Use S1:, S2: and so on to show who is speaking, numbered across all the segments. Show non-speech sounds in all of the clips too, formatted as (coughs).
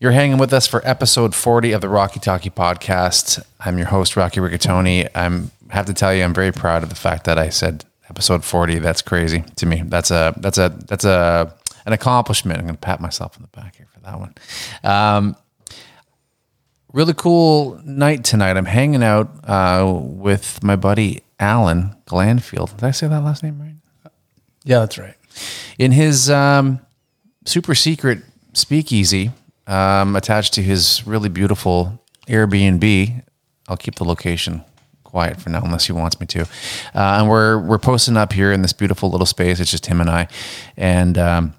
S1: You're hanging with us for episode 40 of the Rocky Talky podcast. I'm your host, Rocky Rigatoni. I'm have to tell you, I'm very proud of the fact that I said episode 40. That's crazy to me. That's a that's a that's a an accomplishment. I'm going to pat myself on the back here for that one. Um, really cool night tonight. I'm hanging out uh, with my buddy Allan Glanfield. Did I say that last name right?
S2: Yeah, that's right.
S1: In his um, super secret speakeasy um, attached to his really beautiful Airbnb. I'll keep the location quiet for now, unless he wants me to. Uh, and we're we're posting up here in this beautiful little space. It's just him and I, and um,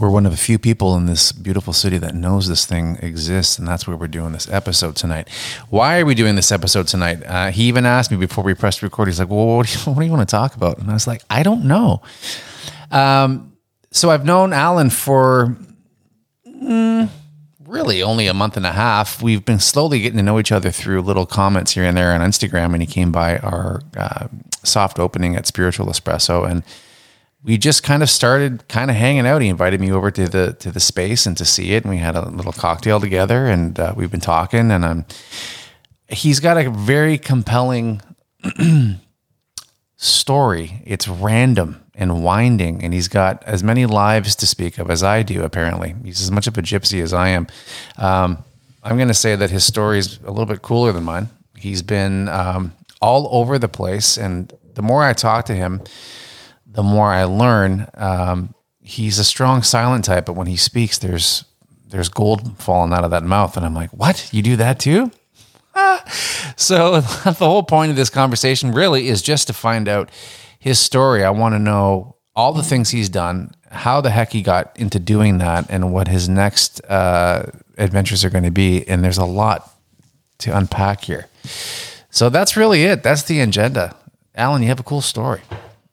S1: we're one of the few people in this beautiful city that knows this thing exists, and that's where we're doing this episode tonight. Why are we doing this episode tonight? Uh, he even asked me before we pressed record. He's like, "Well, what do, you, (laughs) what do you want to talk about?" And I was like, "I don't know." Um, so I've known Allan for mm, really only a month and a half. We've been slowly getting to know each other through little comments here and there on Instagram, and he came by our uh, soft opening at Spiritual Espresso and we just kind of started kind of hanging out. He invited me over to the to the space and to see it, and we had a little cocktail together, and uh, we've been talking. And I'm he's got a very compelling (clears throat) story. It's random and winding, and he's got as many lives to speak of as I do. Apparently, he's as much of a gypsy as I am. Um, I'm going to say that his story is a little bit cooler than mine. He's been um, all over the place, and the more I talk to him the more I learn. Um, he's a strong silent type, but when he speaks, there's there's gold falling out of that mouth, and I'm like, what? You do that too? Ah. (laughs) So (laughs) the whole point of this conversation really is just to find out his story. I want to know all the things he's done, how the heck he got into doing that, and what his next uh, adventures are going to be. And there's a lot to unpack here. So that's really it. That's the agenda. Allan, you have a cool story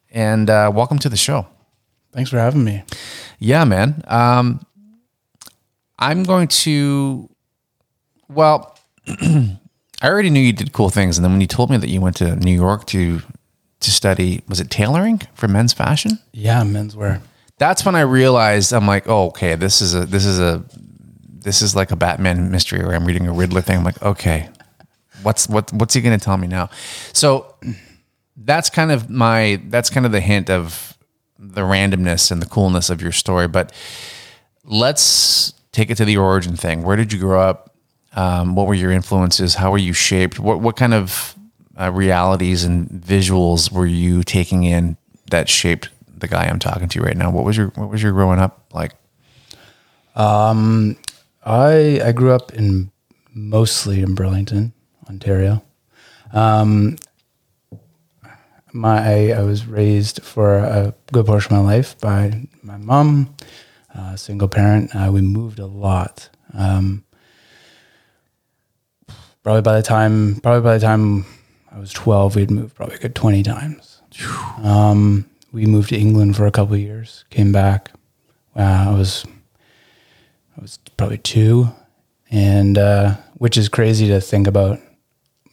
S1: and uh, welcome to the show.
S2: Thanks for having me.
S1: Yeah, man. Um, I'm going to, well, (clears throat) I already knew you did cool things. And then when you told me that you went to New York to, to study, was it tailoring for men's fashion?
S2: Yeah, menswear.
S1: That's when I realized I'm like, oh, okay, this is a, this is a, this is like a Batman mystery where I'm reading a Riddler thing. I'm like, okay, what's, what, what's he going to tell me now? So that's kind of my that's kind of the hint of the randomness and the coolness of your story. But let's take it to the origin thing. Where did you grow up? Um, what were your influences? How were you shaped? What what kind of uh, realities and visuals were you taking in that shaped the guy I'm talking to right now? What was your what was your growing up like?
S2: Um, I I grew up in mostly in Burlington, Ontario. Um, my I was raised for a good portion of my life by my mom, uh, single parent. Uh, we moved a lot. Um, probably by the time probably by the time I was twelve, we'd moved probably a good twenty times. Um, we moved to England for a couple years. Came back. Uh, I was I was probably two, and uh, which is crazy to think about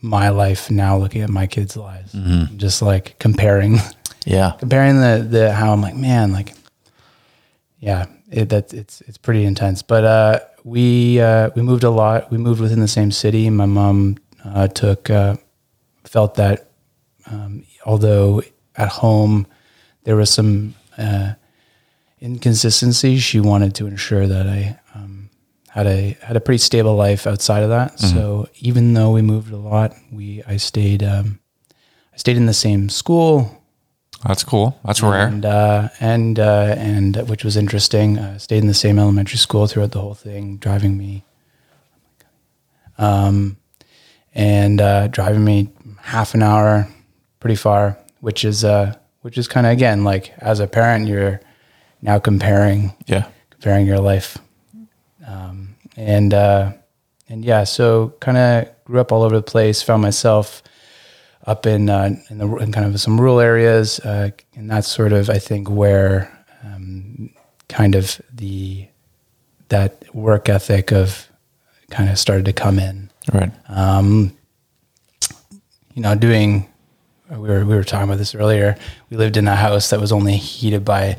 S2: my life now looking at my kids' lives, mm-hmm. just like comparing,
S1: yeah,
S2: comparing the the how I'm like, man, like, yeah, it, that it's it's pretty intense. But uh, we uh, we moved a lot. We moved within the same city. My mom uh, took uh, felt that um, although at home there was some uh, inconsistency, she wanted to ensure that I had a had a pretty stable life outside of that. Mm-hmm. So even though we moved a lot, we I stayed um, I stayed in the same school.
S1: That's cool. That's
S2: and,
S1: rare.
S2: And uh, and uh, and which was interesting. Uh, stayed in the same elementary school throughout the whole thing, driving me. Um, and uh, driving me half an hour, pretty far, which is uh, which is kind of again like as a parent, you're now comparing,
S1: yeah,
S2: comparing your life um, and uh, and yeah, so kind of grew up all over the place. Found myself up in uh, in, the, in kind of some rural areas, uh, and that's sort of I think where um, kind of the that work ethic of kind of started to come in.
S1: Right.
S2: Um, you know, doing we were we were talking about this earlier. We lived in a house that was only heated by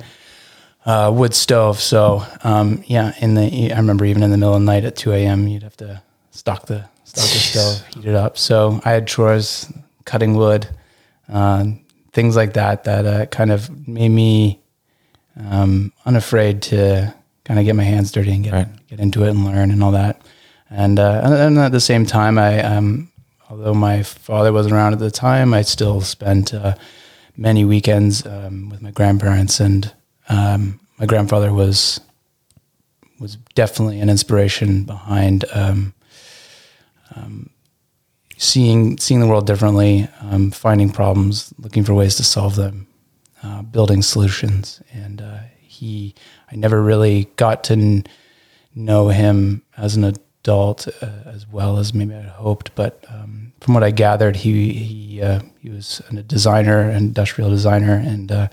S2: uh, wood stove. So um, yeah, in the I remember even in the middle of the night at two a.m. you'd have to stock the stock the stove, heat it up. So I had chores, cutting wood, uh, things like that that uh, kind of made me um, unafraid to kind of get my hands dirty and get
S1: Right.
S2: get into it and learn and all that. And, uh, and and at the same time, I um, although my father wasn't around at the time, I still spent uh, many weekends um, with my grandparents, and um, my grandfather was was definitely an inspiration behind um, um, seeing seeing the world differently, um, finding problems, looking for ways to solve them, uh, building solutions. And uh, he, I never really got to n- know him as an adult uh, as well as maybe I hoped. But um, from what I gathered, he he uh, he was a designer, industrial designer, and uh,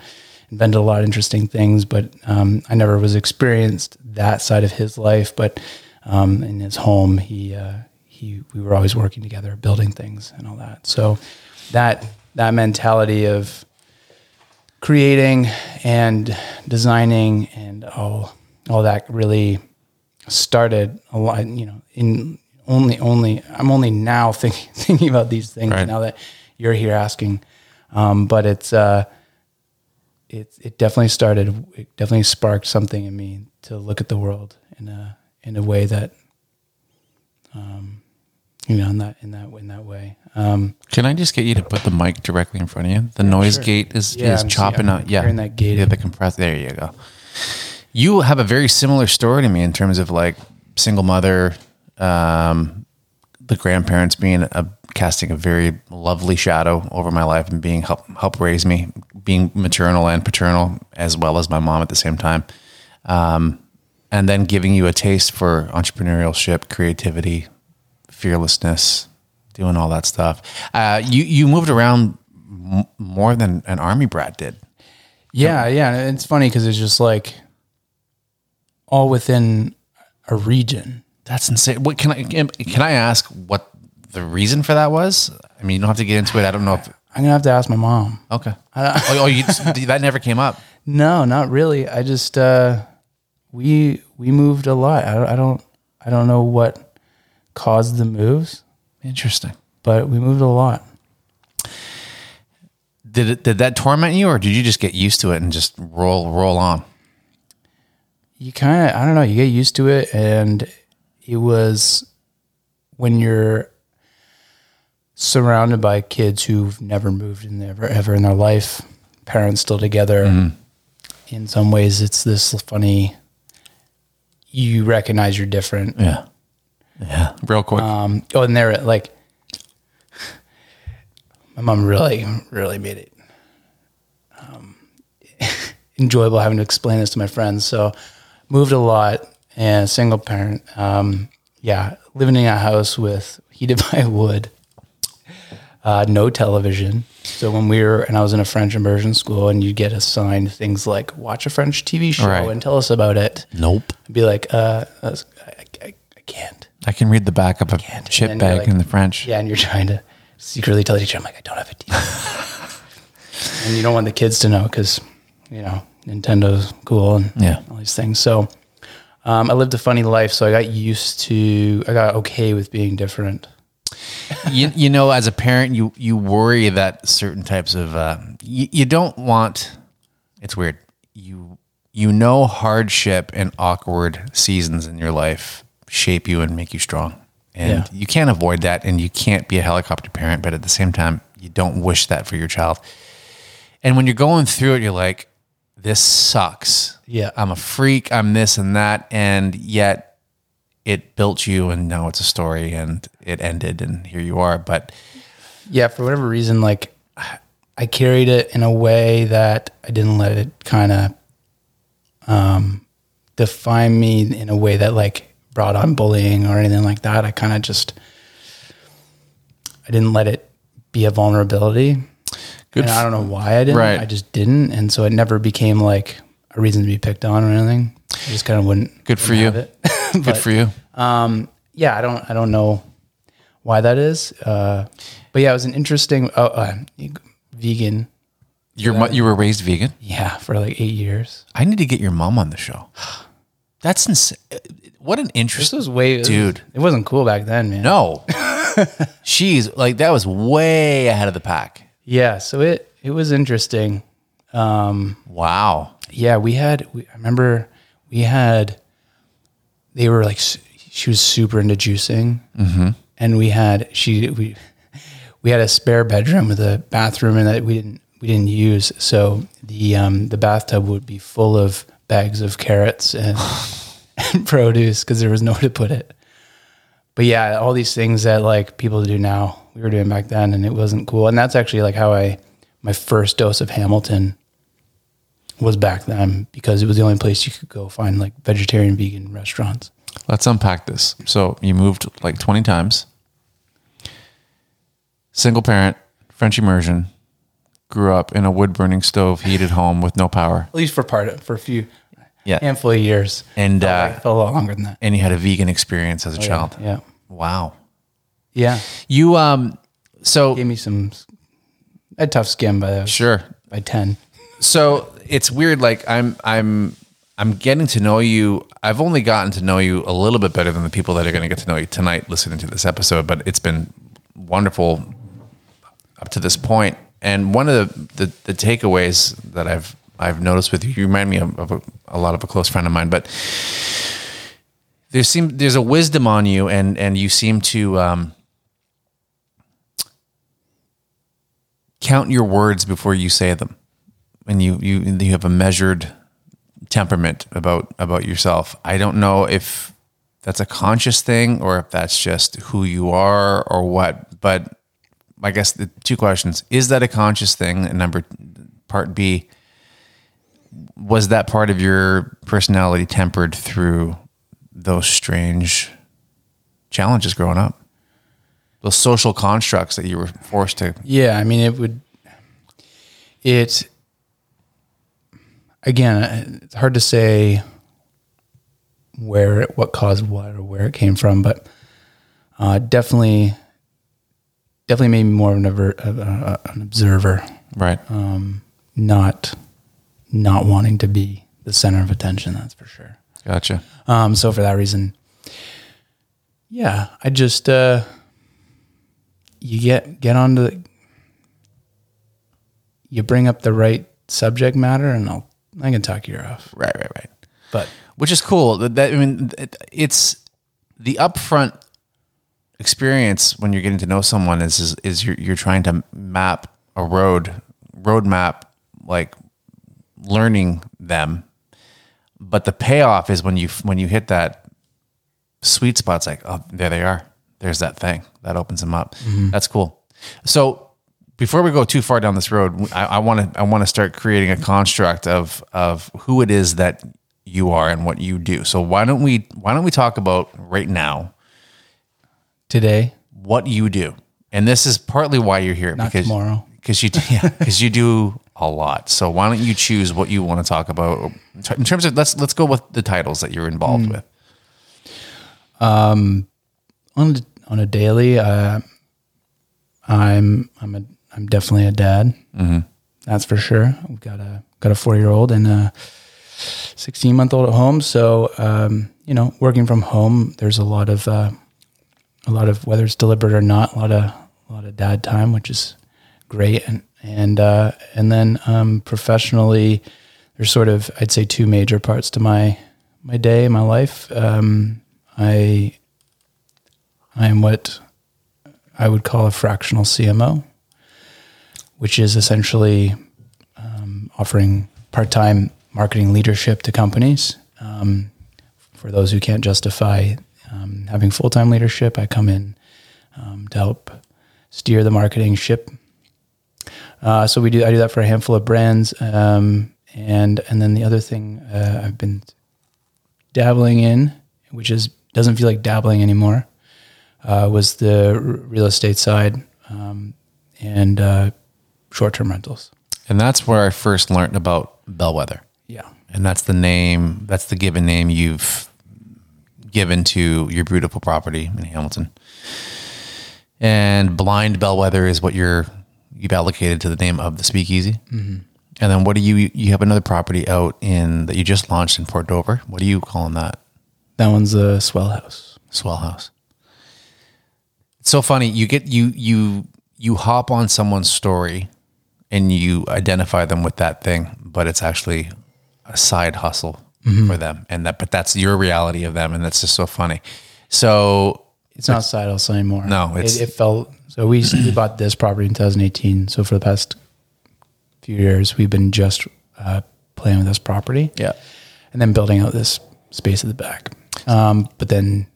S2: invented a lot of interesting things. But um, I never was experienced that side of his life. But um, in his home, he uh, he we were always working together, building things and all that. So that that mentality of creating and designing and all all that really started a lot you know in only only i'm only now (laughs) thinking thinking about these things
S1: Right.
S2: now that you're here asking um, but it's uh it it definitely started it definitely sparked something in me to look at the world in a in a way that um you know in that in that in that way um
S1: Can I just get you to put the mic directly in front of you? The noise
S2: sure.
S1: gate is,
S2: Yeah,
S1: is
S2: I'm-
S1: chopping
S2: yeah,
S1: out. Yeah,
S2: that gate.
S1: Yeah, the compressor. There you go. You have a very similar story to me in terms of like single mother, um, the grandparents being a casting a very lovely shadow over my life and being help help raise me, being maternal and paternal as well as my mom at the same time, um, and then giving you a taste for entrepreneurship, creativity, fearlessness, doing all that stuff. Uh, you you moved around m- more than an army brat did.
S2: Yeah, yeah. It's funny because it's just like all within a region.
S1: That's insane. What can I can I ask what the reason for that was? I mean, you don't have to get into it. I don't know if
S2: I'm gonna have to ask my mom.
S1: okay. oh, oh, you, (laughs) that never came up.
S2: No, not really. I just uh, we we moved a lot. I don't, I don't I don't know what caused the moves,
S1: Interesting.
S2: but we moved a lot.
S1: Did it did that torment you, or did you just get used to it and just roll roll on?
S2: You kind of I don't know. You get used to it, and it was when you're surrounded by kids who've never moved in ever ever in their life, parents still together. In some ways, it's this funny. You recognize you're different.
S1: Yeah. Yeah. Real quick.
S2: Um, oh, and they're like, my mom really, really made it um, (laughs) enjoyable having to explain this to my friends. So, moved a lot and single parent. Um, yeah, living in a house with heated (laughs) by wood, uh, no television. So when we were, and I was in a French immersion school, and you get assigned things like watch a French TV show
S1: Right.
S2: and tell us about it.
S1: nope.
S2: I'd be like, uh, I, I, I can't.
S1: I can read the back of a chip
S2: And then you're
S1: bag
S2: like-
S1: in the French.
S2: Yeah, and you're trying to secretly tell the teacher, I'm like, I don't have a TV. (laughs) and you don't want the kids to know because, you know, Nintendo's cool and
S1: Yeah.
S2: all these things. So um, I lived a funny life. So I got used to, I got okay with being different.
S1: you, you know, as a parent, you you worry that certain types of uh, you, you don't want. It's weird. You you know hardship and awkward seasons in your life shape you and make you strong, and
S2: Yeah.
S1: you can't avoid that, and you can't be a helicopter parent. But at the same time, you don't wish that for your child. And when you're going through it, you're like, "This sucks."
S2: Yeah.
S1: I'm a freak. I'm this and that, and yet it built you, and now it's a story, and it ended, and here you are. But
S2: Yeah, for whatever reason, like I carried it in a way that I didn't let it kind of um, define me in a way that like brought on bullying or anything like that. I kind of just I didn't let it be a vulnerability.
S1: Good
S2: and I don't know why I didn't.
S1: Right.
S2: I just didn't, and so it never became like a reason to be picked on or anything. I just kind of wouldn't.
S1: Good for
S2: wouldn't
S1: you.
S2: It. (laughs) (laughs)
S1: good for you.
S2: Um, yeah, I don't, I don't know why that is. Uh, but yeah, it was an interesting, oh, uh, vegan
S1: Your you were raised vegan.
S2: Yeah, for like eight years.
S1: I need to get your mom on the show. (sighs) That's insane. What an
S2: This
S1: interesting
S2: was way,
S1: Dude.
S2: It wasn't cool back then, man.
S1: No, (laughs) she's like that was way ahead of the pack.
S2: Yeah, so it it was interesting.
S1: Um, Wow.
S2: Yeah, we had. We, I remember we had. They were like, she was super into juicing, mm-hmm. and we had she we we had a spare bedroom with a bathroom, and that we didn't we didn't use. So the um the bathtub would be full of bags of carrots and, (laughs) and produce because there was nowhere to put it. But yeah, all these things that like people do now, we were doing back then, and it wasn't cool. And that's actually like how I my first dose of Hamilton was back then because it was the only place you could go find like vegetarian vegan restaurants.
S1: Let's unpack this. So you moved like 20 times. Single parent, French immersion, grew up in a wood burning stove heated home with no power.
S2: At least for part of, for a few
S1: Yeah.
S2: handful of years.
S1: And uh,
S2: like- a lot longer than that.
S1: and you had a vegan experience as a child.
S2: Yeah.
S1: Wow.
S2: Yeah.
S1: You um so
S2: Gave me some I had tough skin by
S1: sure.
S2: by ten.
S1: So it's weird like I'm I'm I'm getting to know you. I've only gotten to know you a little bit better than the people that are going to get to know you tonight listening to this episode, but it's been wonderful up to this point. And one of the, the, the takeaways that I've I've noticed with you, you remind me of, of a, a lot of a close friend of mine, but there seem there's a wisdom on you, and and you seem to um, count your words before you say them, and you you you have a measured temperament about about yourself. I don't know if that's a conscious thing or if that's just who you are or what, but I guess the two questions: Is that a conscious thing? And number part B, was that part of your personality tempered through those strange challenges growing up? Those social constructs that you were forced to.
S2: Yeah, I mean it would it again, it's hard to say where it, what caused what or where it came from, but uh, definitely definitely made me more of an, a- an observer,
S1: Right.
S2: not not wanting to be the center of attention. That's for sure.
S1: Gotcha.
S2: Um, so for that reason, yeah, I just uh, you get get onto the, you bring up the right subject matter, and I'll I can talk you off.
S1: Right, right, right.
S2: But
S1: Which is cool. That, I mean, it's the upfront experience when you're getting to know someone is is, is you're you're trying to map a road roadmap like learning them, but the payoff is when you when you hit that sweet spot. It's like oh, there they are. There's that thing that opens them up. Mm-hmm. That's cool. So before we go too far down this road, I want to I want to start creating a construct of of who it is that you are and what you do. So why don't we why don't we talk about right now
S2: today,
S1: what you do? And this is partly why you're here
S2: not
S1: because
S2: tomorrow. (laughs)
S1: because you yeah because you do a lot. So why don't you choose what you want to talk about in terms of let's let's go with the titles that you're involved with.
S2: Um, on a, on a daily, uh, I'm I'm a I'm definitely a dad. Mm-hmm. That's for sure. We've got a got a four year old and a sixteen month old at home. So um, you know, working from home, there's a lot of uh, a lot of whether it's deliberate or not, a lot of a lot of dad time, which is great. And and uh, and then um, professionally, there's sort of I'd say two major parts to my my day, my life. Um, I I am what I would call a fractional CMO, which is essentially um, offering part time marketing leadership to companies. Um, for those who can't justify um, having full time leadership, I come in um, to help steer the marketing ship. Uh, so we do. I do that for a handful of brands, um, and and then the other thing uh, I've been dabbling in, which is doesn't feel like dabbling anymore, uh, was the r- real estate side um, and uh, short term rentals.
S1: And that's where I first learned about Bellwether.
S2: Yeah.
S1: And that's the name, that's the given name you've given to your beautiful property in Hamilton. And Blind Bellwether is what you're you've allocated to the name of the Speakeasy. Mm-hmm. And then what do you you have another property out in that you just launched in Port Dover? What are you calling that?
S2: That one's a swell house.
S1: Swell House. It's so funny. You get you you you hop on someone's story and you identify them with that thing, but it's actually a side hustle for them. And that but that's your reality of them and that's just so funny. So
S2: It's not side hustle anymore.
S1: No, it's-
S2: it, it felt so. We we bought this property in 2018. So for the past few years, we've been just uh, playing with this property.
S1: yeah.
S2: and then building out this space at the back. Um, but then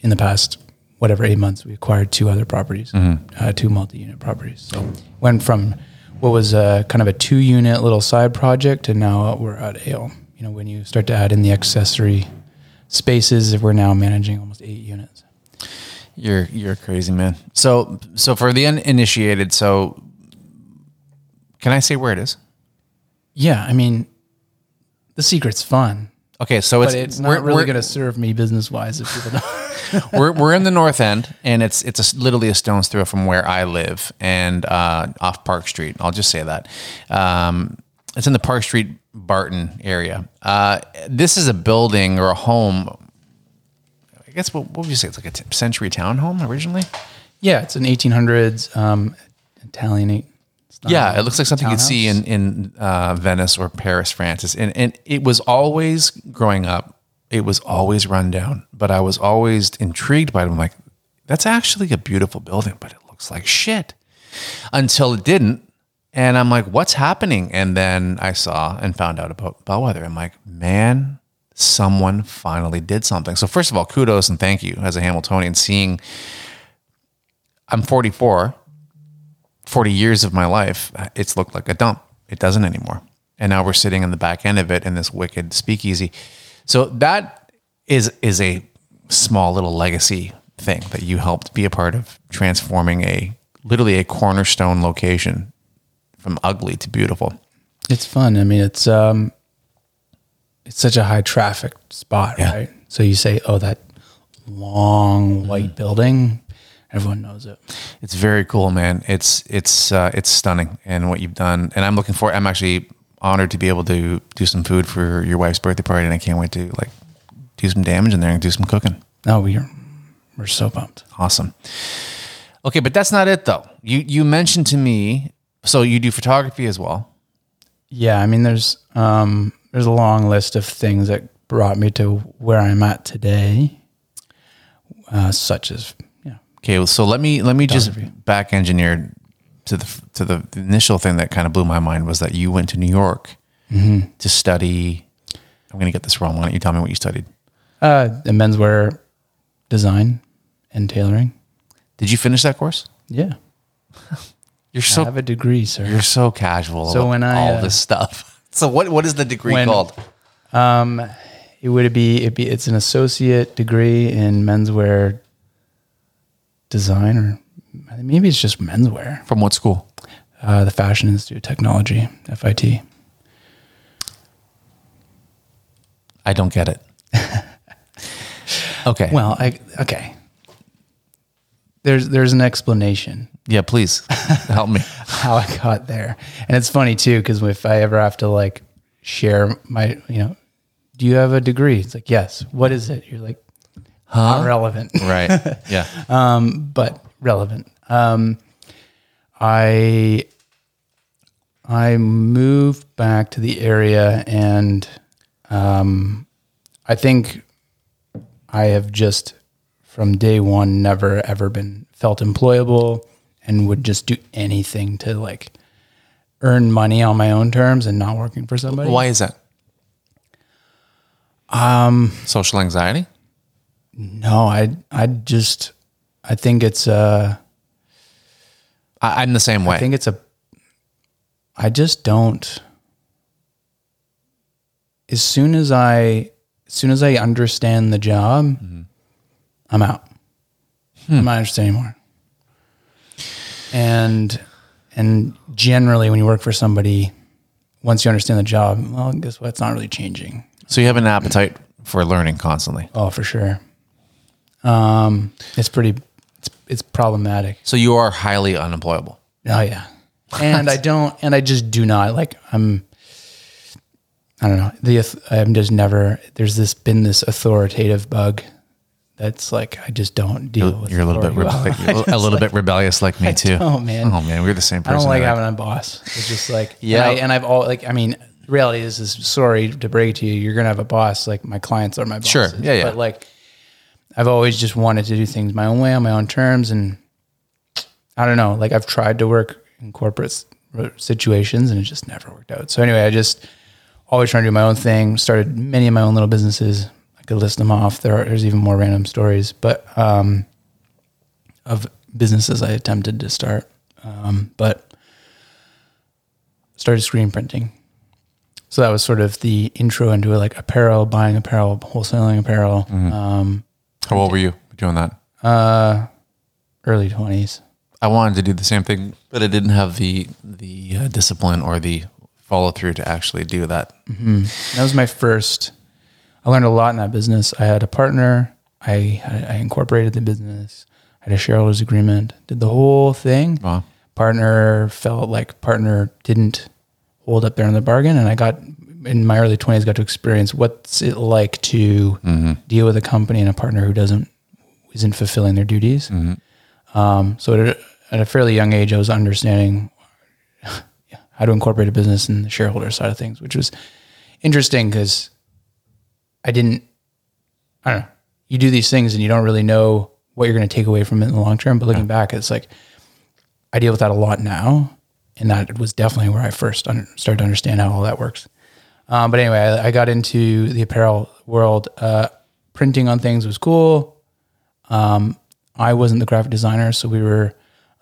S2: in the past, whatever, eight months, we acquired two other properties, uh, two multi unit properties. So went from what was a, kind of a two unit little side project and now we're at a, you know, when you start to add in the accessory spaces, we're now managing almost eight units.
S1: You're you're crazy, man. So so for the uninitiated, so can I say where it is?
S2: Yeah. I mean, the secret's fun,
S1: Okay, so it's
S2: it's not
S1: we're,
S2: really going to serve me business wise if people don't. (laughs)
S1: we're we're in the north end, and it's it's a, literally a stone's throw from where I live, and uh, off Park Street. I'll just say that. Um, it's in the Park Street Barton area. Uh, this is a building or a home. I guess what, what would you say? It's like a t- century townhome originally.
S2: yeah. It's an 1800s um, Italian.
S1: Yeah, it looks like something you'd see in in uh, Venice or Paris, France. And and it was always growing up. It was always run down, but I was always intrigued by it. I'm like, that's actually a beautiful building, but it looks like shit. Until it didn't, and I'm like, what's happening? And then I saw and found out about Bellwether. I'm like, man, someone finally did something. So first of all, kudos and thank you as a Hamiltonian. Seeing, I'm 44. 40 years of my life, it's looked like a dump. It doesn't anymore. And now we're sitting in the back end of it in this wicked speakeasy. So that is is a small little legacy thing that you helped be a part of transforming a literally a cornerstone location from ugly to beautiful.
S2: It's fun. I mean, it's um, it's such a high traffic spot,
S1: Yeah.
S2: right? So you say, "Oh, that long white building," everyone knows it.
S1: It's very cool, man. It's it's uh, it's stunning, and what you've done. And I'm looking for. I'm actually honored to be able to do some food for your wife's birthday party, and I can't wait to like do some damage in there and do some cooking.
S2: No, we're we're so pumped.
S1: Awesome. Okay, but that's not it though. You you mentioned to me, so you do photography as well.
S2: Yeah, I mean, there's um, there's a long list of things that brought me to where I'm at today, uh, such as yeah,
S1: Okay, well, so let me let me just back engineer to the to the initial thing that kind of blew my mind was that you went to New York to study. I'm going to get this wrong. Why don't you tell me what you studied?
S2: uh, the menswear design and tailoring.
S1: Did you finish that course?
S2: Yeah, (laughs)
S1: You're
S2: I
S1: so
S2: have a degree, sir.
S1: you're so casual.
S2: So when I,
S1: all
S2: uh,
S1: this stuff. So what what is the degree
S2: when-
S1: called?
S2: Um, it would be it be it's an associate degree in menswear design, or maybe it's just menswear.
S1: From what school?
S2: Uh, the Fashion Institute of Technology, FIT.
S1: I don't get it. (laughs) okay.
S2: Well, I okay. There's there's an explanation
S1: yeah, please help me. (laughs)
S2: how I got there, and it's funny too because if I ever have to like share my you know, do you have a degree? It's like yes. What is it? You're like, huh? Relevant.
S1: Right. (laughs) Yeah.
S2: um, but relevant. Um, I I moved back to the area, and um, I think I have just from day one never ever been felt employable, and would just do anything to like earn money on my own terms and not working for somebody.
S1: Why is that? Um, social anxiety.
S2: No, I I just I think it's uh
S1: I, I'm the same way.
S2: I think it's a. I just don't. As soon as I, as soon as I understand the job, I'm out. I'm not interested anymore. And, and generally, when you work for somebody, once you understand the job, well, guess what? It's not really changing.
S1: so you have an appetite for learning constantly.
S2: Oh, for sure. Um, it's pretty. It's it's problematic.
S1: So you are highly unemployable.
S2: Oh yeah. and I don't, and I just do not like. I'm. I don't know. The I'm just never. There's this been this authoritative bug. That's like I just don't deal with.
S1: You're a little bit
S2: authority well.
S1: rebellious, (laughs) a little bit rebellious like me too.
S2: Oh man,
S1: Oh man, we're the same person.
S2: I don't like having a boss. It's just like
S1: Yeah.
S2: and, I, I've all like I mean, reality is is sorry to break it to you, you're gonna have a boss. Like my clients are my bosses.
S1: Sure. Yeah, yeah.
S2: But like, I've always just wanted to do things my own way on my own terms, and I don't know. Like I've tried to work in corporate situations, and it just never worked out. So anyway, I just always trying to do my own thing. Started many of my own little businesses. I could list them off. There are, there's even more random stories, but um, of businesses I attempted to start. Um, but started screen printing. So that was sort of the intro into like apparel, buying apparel, wholesaling apparel. Um,
S1: How old were you doing that?
S2: uh, early twenties.
S1: I wanted to do the same thing, but I didn't have the the uh, discipline or the follow through to actually do that.
S2: That was my first. I learned a lot in that business. I had a partner. I I incorporated the business. I had a shareholders agreement. Did the whole thing.
S1: Wow.
S2: Partner felt like partner didn't hold up there in the bargain, and I got in my early twenties got to experience what's it like to deal with a company and a partner who doesn't isn't fulfilling their duties. Um, so at a, at a fairly young age, I was understanding (laughs) how to incorporate a business in the shareholder side of things, which was interesting because I didn't, I don't know, you do these things and you don't really know what you're going to take away from it in the long term. But looking back, it's like, I deal with that a lot now. And that was definitely where I first un- started to understand how all that works. Um, but anyway, I, I got into the apparel world. Uh, printing on things was cool. Um, I wasn't the graphic designer, so we were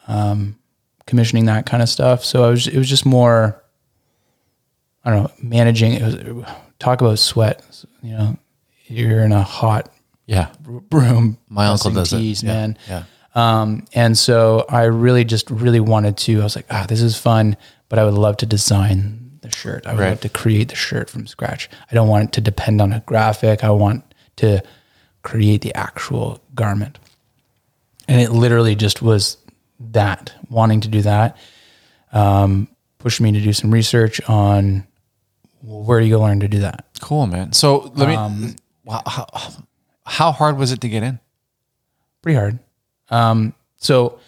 S2: um, commissioning that kind of stuff. So I was, it was just more, I don't know, managing. It was talk about sweat. You know, you're in a hot
S1: Yeah.
S2: room.
S1: My uncle does it.
S2: tees,
S1: Yeah.
S2: man.
S1: Yeah.
S2: Um, and so I really just really wanted to. I was like, ah, this is fun, but I would love to design the shirt. I would
S1: Right.
S2: love to create the shirt from scratch. I don't want it to depend on a graphic. I want to create the actual garment. And it literally just was that wanting to do that. Um, pushed me to do some research on well, where do you learn to do that.
S1: Cool, man. So let me.
S2: Um,
S1: wow, how, how hard was it to get in?
S2: pretty hard. Um, so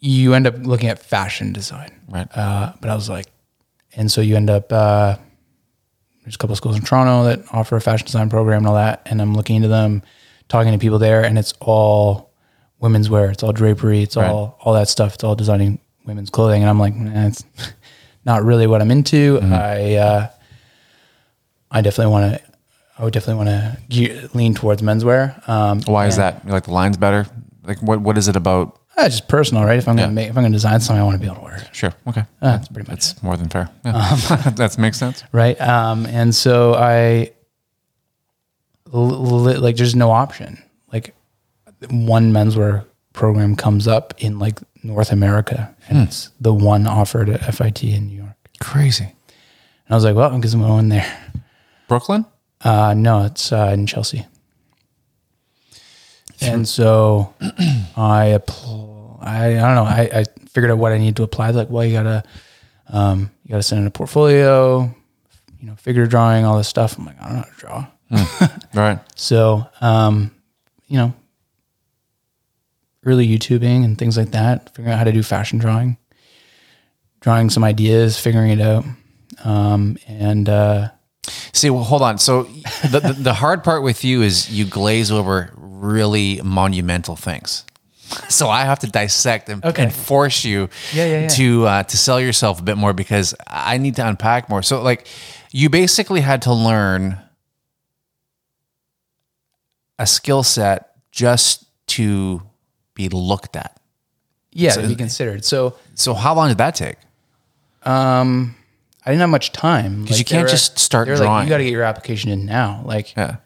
S2: you end up looking at fashion design,
S1: Right.
S2: uh, but I was like, and so you end up uh, there's a couple of schools in Toronto that offer a fashion design program and all that, and I'm looking into them, talking to people there, and it's all women's wear, it's all drapery, it's all all that stuff, it's all designing women's clothing, and I'm like, nah, it's (laughs) not really what I'm into. I uh, I definitely want to. I would definitely want to lean towards menswear. Um,
S1: Why is that? You like the lines better? Like what? What is it about?
S2: Uh, just personal, right? If I'm gonna make, if I'm gonna design something, I want to be able to wear it,
S1: Sure. Okay.
S2: Uh, that's pretty much
S1: That's more than fair. Yeah. (laughs) that makes sense.
S2: right? Um, and so I, l- like, there's no option. Like, one menswear program comes up in like North America, and it's the one offered at FIT in New York.
S1: Crazy.
S2: And I was like, well, I guess I'm going there.
S1: Brooklyn.
S2: Uh, no, it's uh, in Chelsea. And so (clears throat) I appl- I, I don't know. I, I figured out what I need to apply. Like, well, you gotta um, you gotta send in a portfolio, you know, figure drawing, all this stuff. I'm like, I don't know how to draw.
S1: Right. (laughs)
S2: So, um, you know, early YouTubing and things like that, figuring out how to do fashion drawing, drawing some ideas, figuring it out. Um, and uh,
S1: See, well, hold on. So the, the the hard part with you is you glaze over really monumental things. So I have to dissect and,
S2: Okay.
S1: and force you
S2: Yeah, yeah, yeah.
S1: to uh, to sell yourself a bit more because I need to unpack more. So like you basically had to learn a skill set just to be looked at.
S2: yeah, to be considered. So,
S1: So how long did that take?
S2: um, I didn't have much time because
S1: you can't just start
S2: Like,
S1: drawing.
S2: you got to get your application in now. Like,
S1: Yeah.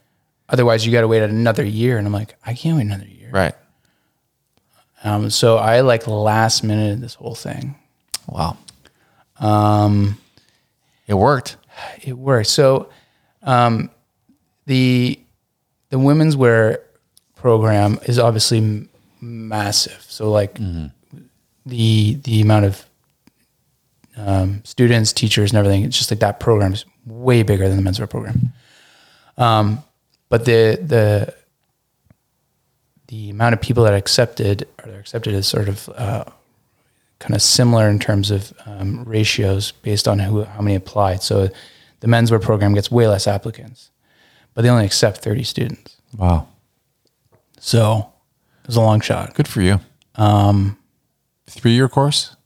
S2: otherwise, you got to wait another year. And I'm like, I can't wait another year.
S1: Right.
S2: Um, so I like last minute this whole thing.
S1: Wow. Um, it worked.
S2: It worked. So, um, the the women's wear program is obviously m- massive. So, like, the the amount of um, students, teachers, and everything. It's just like that program is way bigger than the menswear program. Um, but the the the amount of people that are accepted or they're accepted is sort of uh, kind of similar in terms of um, ratios based on who how many applied. So the menswear program gets way less applicants, but they only accept thirty students.
S1: Wow.
S2: So it was a long shot.
S1: Good for you. Um, Three year course?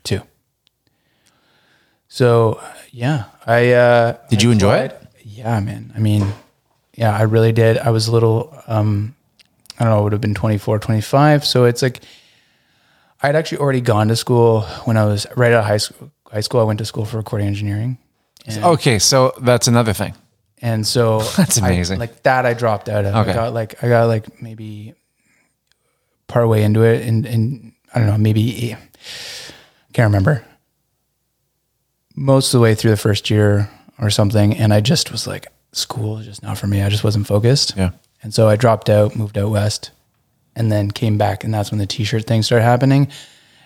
S2: So yeah, I uh,
S1: Did you
S2: I
S1: enjoy
S2: it? Yeah, man. I mean, yeah, I really did. I was a little, um, I don't know, it would have been 24, 25. So it's like, I'd actually already gone to school when I was right out of high school. High school, I went to school for recording engineering. And,
S1: Okay, so that's another thing.
S2: and so (laughs)
S1: That's
S2: I-
S1: amazing.
S2: like that, I dropped out of.
S1: Okay.
S2: I got like, I got like maybe part way into it and, and I don't know, maybe, can't remember. Most of the way through the first year or something. And I just was like, school is just not for me. I just wasn't focused.
S1: Yeah.
S2: And so I dropped out, moved out west, and then came back. And that's when the t shirt thing started happening.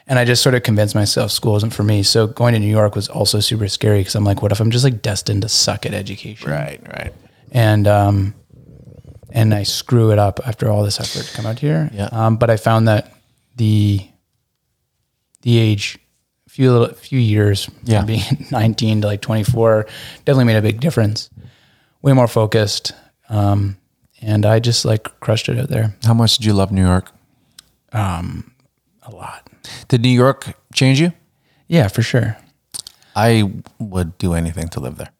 S2: And I just sort of convinced myself school isn't for me. So going to New York was also super scary because I'm like, what if I'm just like destined to suck at education?
S1: Right, right.
S2: And um, and I screw it up after all this effort to come out here.
S1: Yeah.
S2: Um, but I found that the the age, few little few years
S1: Yeah.
S2: from being (laughs) 19 to like 24, definitely made a big difference. Way more focused, um, and I just like crushed it out there
S1: How much did you love New York?
S2: Um, a lot.
S1: Did New York change you?
S2: Yeah, for sure.
S1: I would do anything to live there.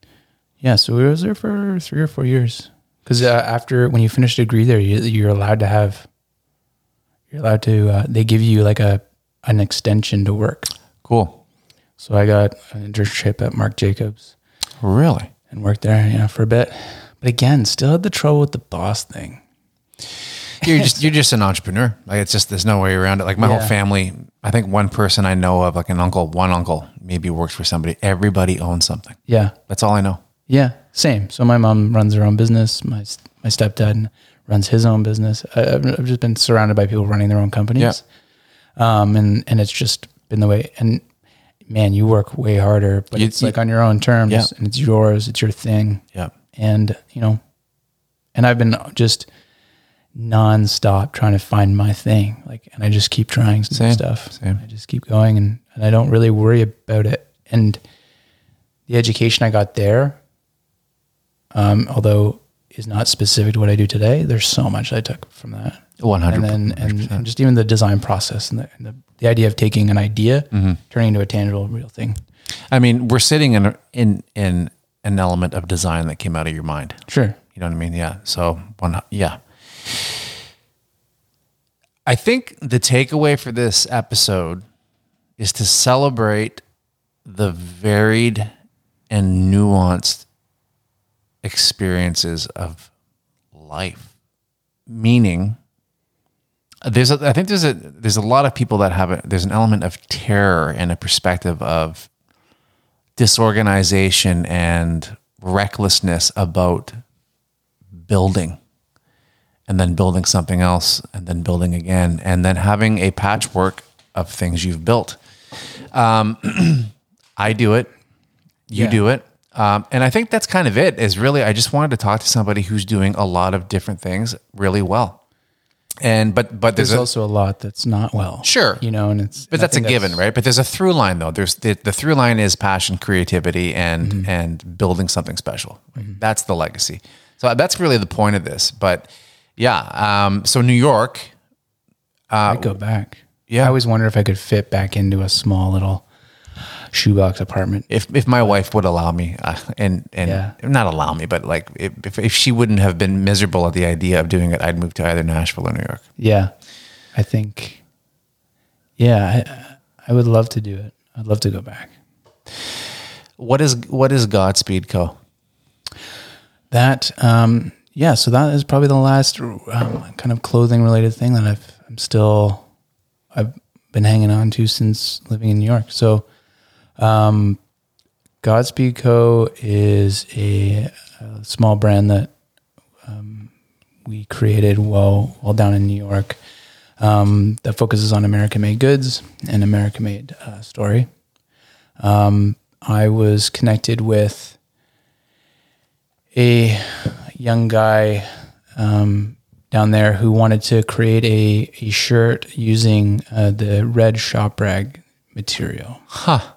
S2: Yeah, so we was there for three or four years. Because uh, after when you finish a degree there, you, you're allowed to have, you're allowed to. Uh, they give you like a an extension to work.
S1: Cool.
S2: So I got an internship at Marc Jacobs
S1: Really?
S2: and worked there, you know, for a bit. But again, still had the trouble with the boss thing.
S1: You're just you're just an entrepreneur. Like it's just there's no way around it. Like my
S2: Yeah.
S1: whole family, I think one person I know of, like an uncle, one uncle maybe works for somebody. Everybody owns something.
S2: Yeah,
S1: That's all I know.
S2: yeah, same. So my mom runs her own business. My my stepdad runs his own business. I, I've, I've just been surrounded by people running their own companies. Yeah. Um, and and it's just been the way. And man, you work way harder, but
S1: You-
S2: it's
S1: you-
S2: like on your own terms,
S1: Yeah.
S2: and it's yours. It's your thing.
S1: Yeah.
S2: and you know and i've been just nonstop trying to find my thing like and i just keep trying some
S1: Same,
S2: stuff
S1: same.
S2: i just keep going and, and i don't really worry about it and the education i got there um, although is not specific to what i do today there's so much i took from that
S1: One
S2: and
S1: hundred.
S2: then and, and just even the design process and the, and the, the idea of taking an idea
S1: Mm-hmm.
S2: turning into a tangible real thing
S1: I mean, we're sitting in in in an element of design that came out of your mind.
S2: sure
S1: You know what I mean? Yeah. So one, yeah. I think the takeaway for this episode is to celebrate the varied and nuanced experiences of life. Meaning, there's a, I think there's a there's a lot of people that have a, there's an element of terror and a perspective of disorganization and recklessness about building and then building something else and then building again and then having a patchwork of things you've built. Um, (clears throat) I do it. You
S2: Yeah.
S1: do it. Um, and I think that's kind of it is really, I just wanted to talk to somebody who's doing a lot of different things really well. And, but, but there's,
S2: there's
S1: a,
S2: also a lot that's not well
S1: Sure.
S2: you know and it's
S1: but
S2: and
S1: that's a given, right? But there's a through line though. There's the, the through line is passion, creativity, and and building something special. That's the legacy. So that's really the point of this. But yeah, um, so New York, Uh,
S2: I'd go back.
S1: yeah.
S2: I always wondered if I could fit back into a small little shoebox apartment.
S1: if if my wife would allow me, uh, and and
S2: Yeah.
S1: not allow me, but like if, if she wouldn't have been miserable at the idea of doing it, I'd move to either Nashville or New York.
S2: Yeah, I think. Yeah, I, I would love to do it. I'd love to go back.
S1: What is what is Godspeed Co?
S2: That, um, yeah. So that is probably the last um, kind of clothing related thing that I've I'm still I've been hanging on to since living in New York. So, um, Godspeed Co. is a, a small brand that um, we created while while down in New York. um, that focuses on American made goods and American made uh, story. Um, I was connected with a young guy um, down there who wanted to create a, a shirt using uh, the red shop rag material.
S1: Huh.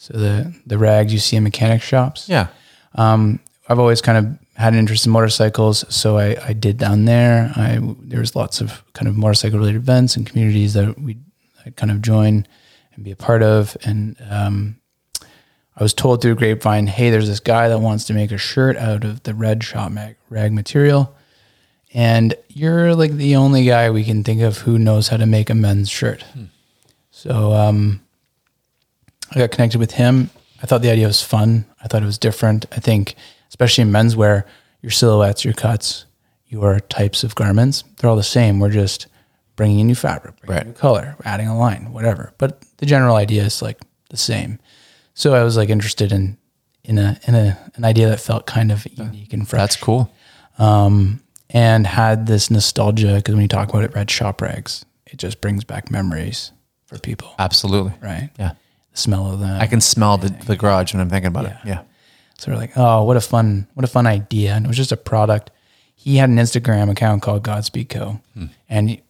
S2: So the the rags you see in mechanic shops.
S1: Yeah.
S2: Um, I've always kind of had an interest in motorcycles, so I, I did down there. I there was lots of kind of motorcycle related events and communities that we I'd kind of join and be a part of. And um, I was told through grapevine, hey, there's this guy that wants to make a shirt out of the red shop mag, rag material, and you're like the only guy we can think of who knows how to make a men's shirt. So um, I got connected with him. I thought the idea was fun. I thought it was different. I think, especially in menswear, your silhouettes, your cuts, your types of garments, they're all the same. We're just bringing a new fabric, bringing
S1: Right.
S2: new color, adding a line, whatever. But the general idea is like the same. So I was like interested in in a in a an idea that felt kind of unique and fresh
S1: That's cool.
S2: um, and had this nostalgia because when you talk about it, red shop rags, it just brings back memories for people,
S1: Absolutely.
S2: right?
S1: Yeah.
S2: The smell of that.
S1: I can smell the, the garage when I'm thinking about it. Yeah.
S2: So we're like, oh, what a fun, what a fun idea. And it was just a product. He had an Instagram account called Godspeed Co. And he-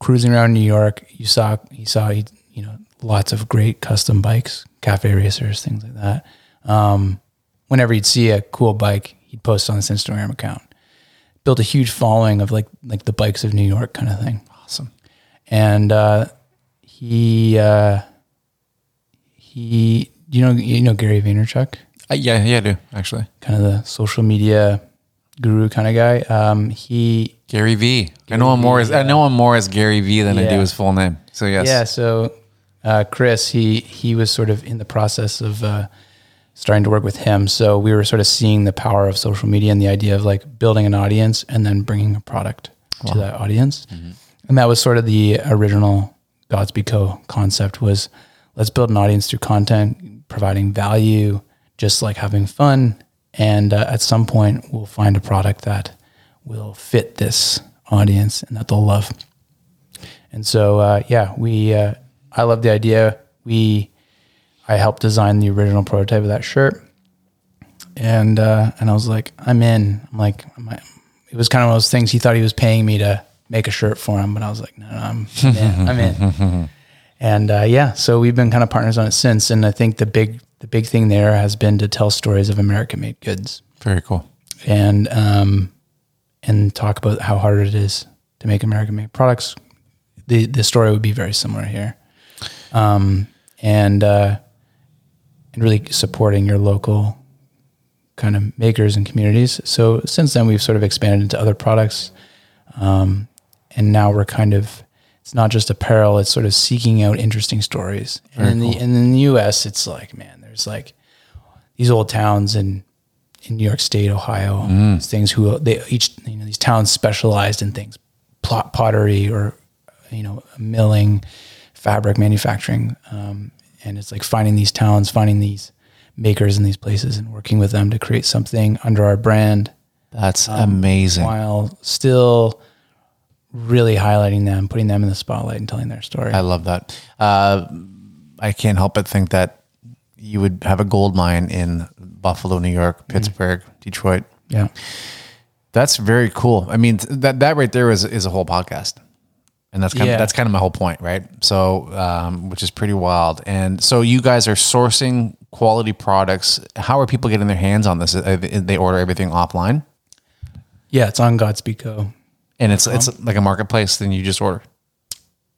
S2: cruising around New York, you saw, he saw, you know, lots of great custom bikes, cafe racers, things like that. Um, whenever he'd see a cool bike, he'd post on this Instagram account. Built a huge following of like, like the bikes of New York kind of thing.
S1: Awesome.
S2: And, uh, he, uh, he, you know, you know, Gary Vaynerchuk?
S1: Uh, yeah, yeah, I do actually.
S2: kind of the social media guru kind of guy. Um, he
S1: Gary V. I know him more as I know him more as Gary V than I do his full name. So yes.
S2: yeah, so uh, Chris, he he was sort of in the process of uh, starting to work with him. So we were sort of seeing the power of social media and the idea of like building an audience and then bringing a product to that audience. And that was sort of the original Godspeed Co concept was let's build an audience through content, providing value, just like having fun. And uh, at some point, we'll find a product that will fit this audience and that they'll love. And so, uh, yeah, we, uh, I love the idea. We, I helped design the original prototype of that shirt. And, uh, and I was like, I'm in. I'm like, I'm, it was kind of one of those things he thought he was paying me to make a shirt for him, but I was like, no, no I'm, in. I'm in. (laughs) and, uh, yeah, so we've been kind of partners on it since. And I think the big, the big thing there has been to tell stories of American made goods
S1: Very cool.
S2: and um, and talk about how hard it is to make American made products. The the story would be very similar here, um, and uh, and really supporting your local kind of makers and communities. So since then, we've sort of expanded into other products, um, and now we're kind of it's not just apparel; it's sort of seeking out interesting stories. And in the and in the U.S., it's like man, there's like these old towns in in New York State, Ohio, these things who they each you know these towns specialized in things, plot pottery or you know milling, fabric manufacturing, um, and it's like finding these towns, finding these makers in these places, and working with them to create something under our brand
S1: That's
S2: Um,
S1: amazing.
S2: while still really highlighting them, putting them in the spotlight, and telling their story.
S1: I love that. Uh, I can't help but think that you would have a gold mine in Buffalo, New York, Pittsburgh, Detroit.
S2: yeah.
S1: That's very cool. I mean, that that right there is is a whole podcast, and that's kind
S2: Yeah.
S1: of that's kind of my whole point, right? So, um, which is pretty wild. And so, you guys are sourcing quality products. How are people getting their hands on this? They order everything offline,
S2: Yeah, it's on Godspeed Co.
S1: and it's it's like a marketplace. Then you just order.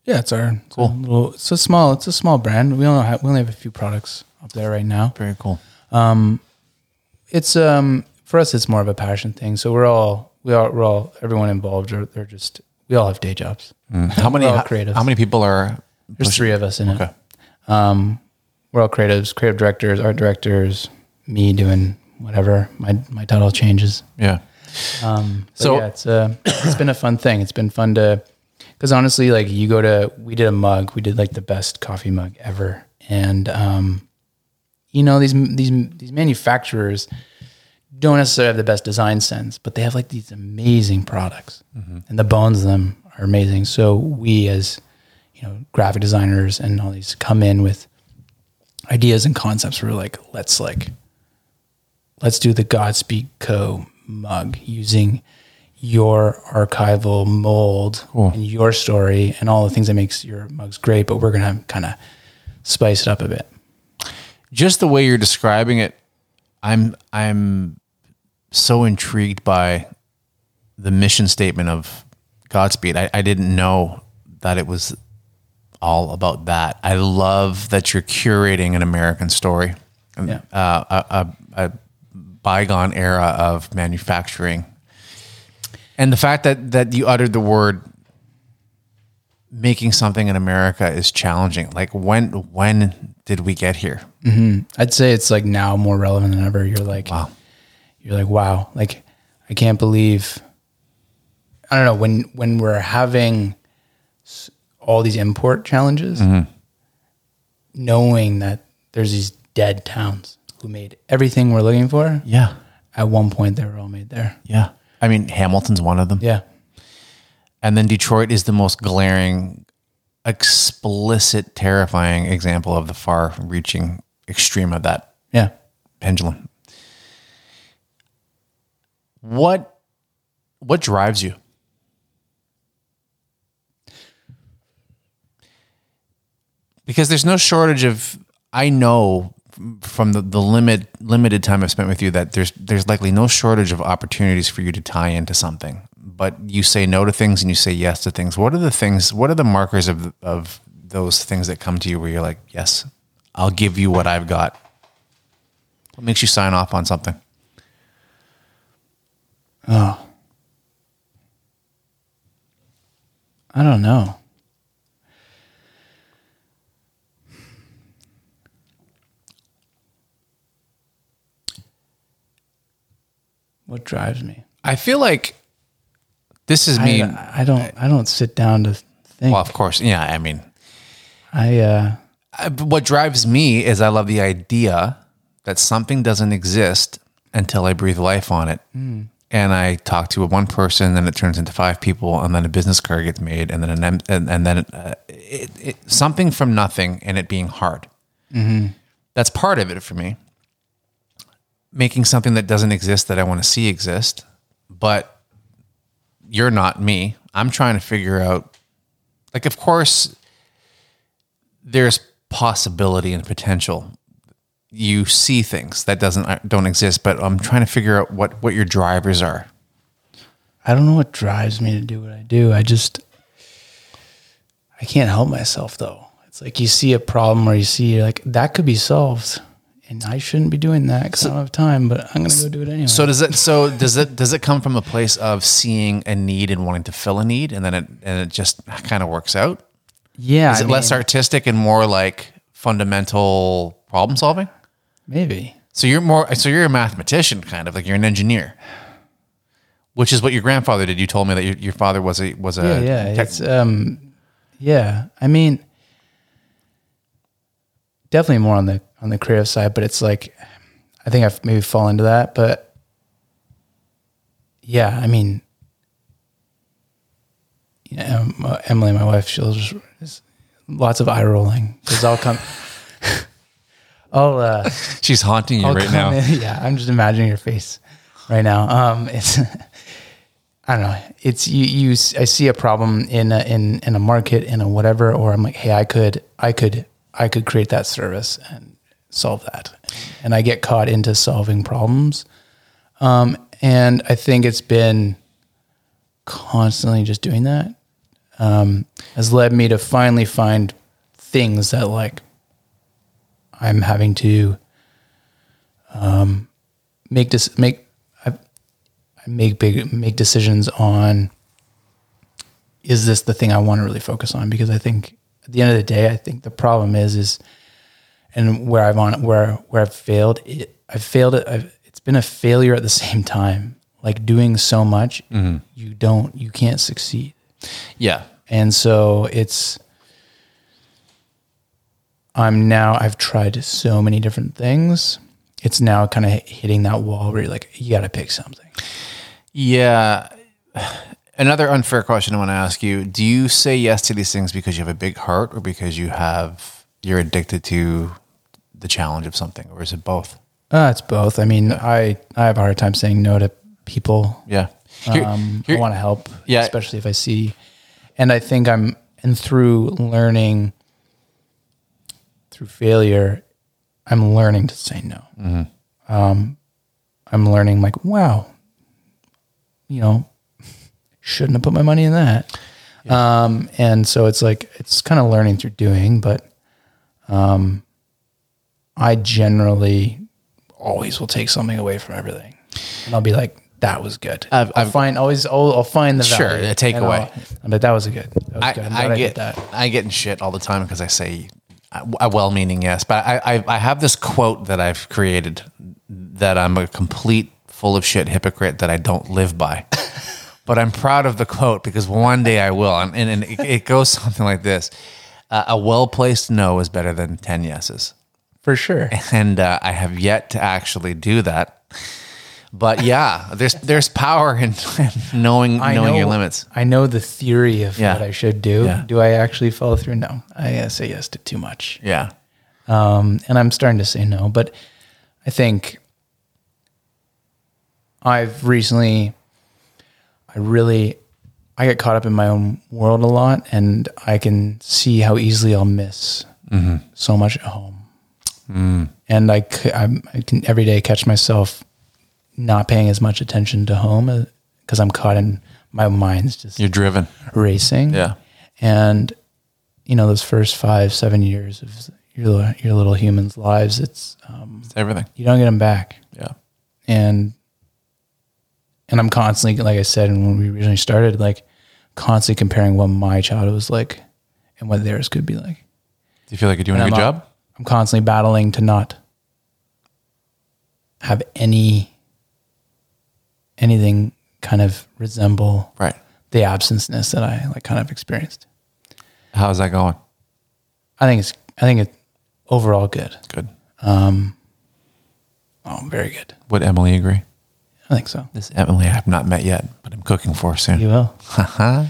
S2: Yeah, it's our cool. little, it's a small. It's a small brand. We only have we only have a few products up there right now.
S1: Very cool.
S2: Um, It's um for us, it's more of a passion thing. So we're all we are we're all everyone involved. Are they're just we all have day jobs.
S1: How (laughs) many
S2: all
S1: how,
S2: creatives.
S1: how many people are?
S2: There's three of us in
S1: Okay.
S2: it. Um, we're all creatives, creative directors, art directors. Me doing whatever. My my title changes.
S1: Yeah.
S2: Um, so yeah, it's uh, it's been a fun thing. It's been fun to, because honestly, like you go to, we did a mug. We did like the best coffee mug ever, and um, you know these these these manufacturers don't necessarily have the best design sense, but they have like these amazing products, and the bones of them are amazing. So we as you know graphic designers and all these come in with ideas and concepts. We're like, let's like let's do the Godspeed Co mug using your archival mold and your story and all the things that makes your mugs great, but we're gonna kind of spice it up a bit.
S1: Just the way you're describing it, I'm I'm so intrigued by the mission statement of Godspeed. I, I didn't know that it was all about that. I love that you're curating an American story,
S2: Yeah.
S1: uh, a, a, a bygone era of manufacturing, and the fact that that you uttered the word making something in America is challenging. Like when when did we get here? Mm-hmm.
S2: I'd say it's like now more relevant than ever. You're like,
S1: Wow.
S2: you're like, wow, like I can't believe. I don't know when when we're having all these import challenges, mm-hmm. knowing that there's these dead towns who made everything we're looking for.
S1: Yeah,
S2: At one point, they were all made there.
S1: yeah. I mean, Hamilton's one of them.
S2: Yeah,
S1: And then Detroit is the most glaring, explicit, terrifying example of the far reaching extreme of that
S2: yeah.
S1: pendulum. What what drives you? Because there's no shortage of I know from the, the limit limited time I've spent with you that there's there's likely no shortage of opportunities for you to tie into something. But you say no to things and you say yes to things. What are the things what are the markers of of those things that come to you where you're like, yes, I'll give you what I've got? What makes you sign off on something?
S2: Oh, I don't know. What drives me?
S1: I feel like this is me.
S2: I, I don't. I don't sit down to think.
S1: well, of course, yeah. I mean,
S2: I. uh
S1: I- what drives me is I love the idea that something doesn't exist until I breathe life on it. And I talk to one person, then it turns into five people, and then a business card gets made, and then an, and, and then uh, it, it, something from nothing, and it being hard. That's part of it for me. Making something that doesn't exist that I want to see exist, but you're not me. I'm trying to figure out, like, of course, there's possibility and potential. You see things that doesn't uh, don't exist, but I'm trying to figure out what what your drivers are.
S2: I don't know what drives me to do what I do. I just. I can't help myself though. It's like you see a problem or you see like that could be solved, and I shouldn't be doing that because I don't have time. But I'm gonna go do it anyway.
S1: So does it? So does it? Does it come from a place of seeing a need and wanting to fill a need, and then it and it just kind of works out?
S2: yeah,
S1: Is
S2: I
S1: it less artistic and more like fundamental problem solving?
S2: maybe.
S1: So you're more. So you're a mathematician, kind of like you're an engineer, which is what your grandfather did. You told me that your, your father was a was a
S2: yeah, yeah.
S1: tech-
S2: It's um, yeah. I mean, definitely more on the on the creative side, but it's like, I think I've maybe fall into that, but yeah, I mean, yeah, um, uh, Emily, my wife, she'll just just lots of eye rolling because I'll come. (laughs) I'll uh, (laughs)
S1: she's haunting you
S2: I'll
S1: right now.
S2: in- (laughs) yeah, I'm just imagining your face right now. Um, it's I don't know. It's you. You. I see a problem in a, in in a market in a whatever, or I'm like, hey, I could, I could, I could create that service and solve that, and I get caught into solving problems. Um, and I think it's been constantly just doing that um, has led me to finally find things that like I'm having to um, make this make I, I make big make decisions on is this the thing I want to really focus on because I think at the end of the day I think the problem is is and where I've on where where I've failed it I've failed it I've, it's been a failure at the same time like doing so much mm-hmm. you don't you can't succeed
S1: Yeah,
S2: and so it's I'm now I've tried so many different things. It's now kind of hitting that wall where you're like, you got to pick something.
S1: yeah. Another unfair question I want to ask you: Do you say yes to these things because you have a big heart, or because you have you're addicted to the challenge of something, or is it both?
S2: Uh, it's both. I mean, I I have a hard time saying no to people.
S1: Yeah. Here-
S2: Um,
S1: here-
S2: I want to help,
S1: Yeah.
S2: especially if I see, and I think I'm and through learning, through failure, I'm learning to say no.
S1: Mm-hmm.
S2: Um, I'm learning like, wow, you know, (laughs) shouldn't have put my money in that. Um, and so it's like it's kind of learning through doing, but um, I generally always will take something away from everything, and I'll be like, "That was good."
S1: I've-
S2: I'll
S1: I've-
S2: find always. I'll, I'll find the
S1: Sure,
S2: value,
S1: a takeaway.
S2: and like, "That was a good." That was
S1: I,
S2: good. I'm
S1: I get
S2: that.
S1: I get in shit all the time because I say a well-meaning yes, but I, I I have this quote that I've created that I'm a complete full of shit hypocrite that I don't live by. (laughs) but I'm proud of the quote because one day I will, and, and it, it goes (laughs) something like this: uh, "A well-placed no is better than ten yeses."
S2: For sure. (laughs)
S1: and uh, I have yet to actually do that. But yeah, there's there's power in, in knowing
S2: I
S1: knowing
S2: know,
S1: your limits.
S2: I know the theory of
S1: Yeah.
S2: what I should do.
S1: Yeah.
S2: Do I actually follow through? No, I uh, say yes to too much.
S1: Yeah,
S2: um, and I'm starting to say no. But I think I've recently, I really, I get caught up in my own world a lot, and I can see how easily I'll miss so much at home. And I, I'm, I can every day catch myself not paying as much attention to home because I'm caught in my mind's just
S1: you're driven.
S2: racing.
S1: Yeah.
S2: And you know, those first five, seven years of your your little humans' lives, it's um,
S1: It's everything.
S2: you don't get them back.
S1: Yeah.
S2: And and I'm constantly, like I said, and when we originally started, like constantly comparing what my childhood was like and what theirs could be like.
S1: Do you feel like you're doing
S2: And
S1: a good job?
S2: I'm constantly battling to not have any anything kind of resemble
S1: Right.
S2: the absenceness that I like kind of experienced.
S1: How's that going?
S2: I think it's I think it overall good.
S1: Good.
S2: Oh, very good.
S1: Would Emily agree?
S2: I think so.
S1: This Emily I have not met yet, but I'm cooking for soon.
S2: You will. (laughs)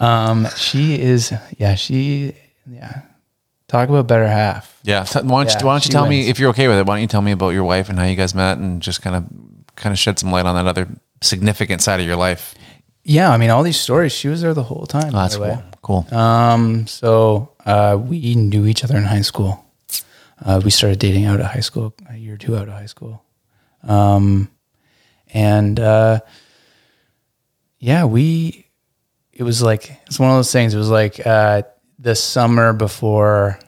S2: um, she is. Yeah, she. Yeah. Talk about better half.
S1: Yeah. Why don't
S2: Yeah,
S1: you, why don't you
S2: she
S1: tell me
S2: wins.
S1: if you're okay with it? Why don't you tell me about your wife and how you guys met and just kind of kind of shed some light on that other significant side of your life?
S2: Yeah, I mean, all these stories. She was there the whole time.
S1: Oh,
S2: by
S1: that's
S2: the way.
S1: cool. Cool.
S2: Um, so uh, we knew each other in high school. Uh, we started dating out of high school, a year or two out of high school. Um, and uh, yeah, we, it was like, it's one of those things. It was like uh, the summer before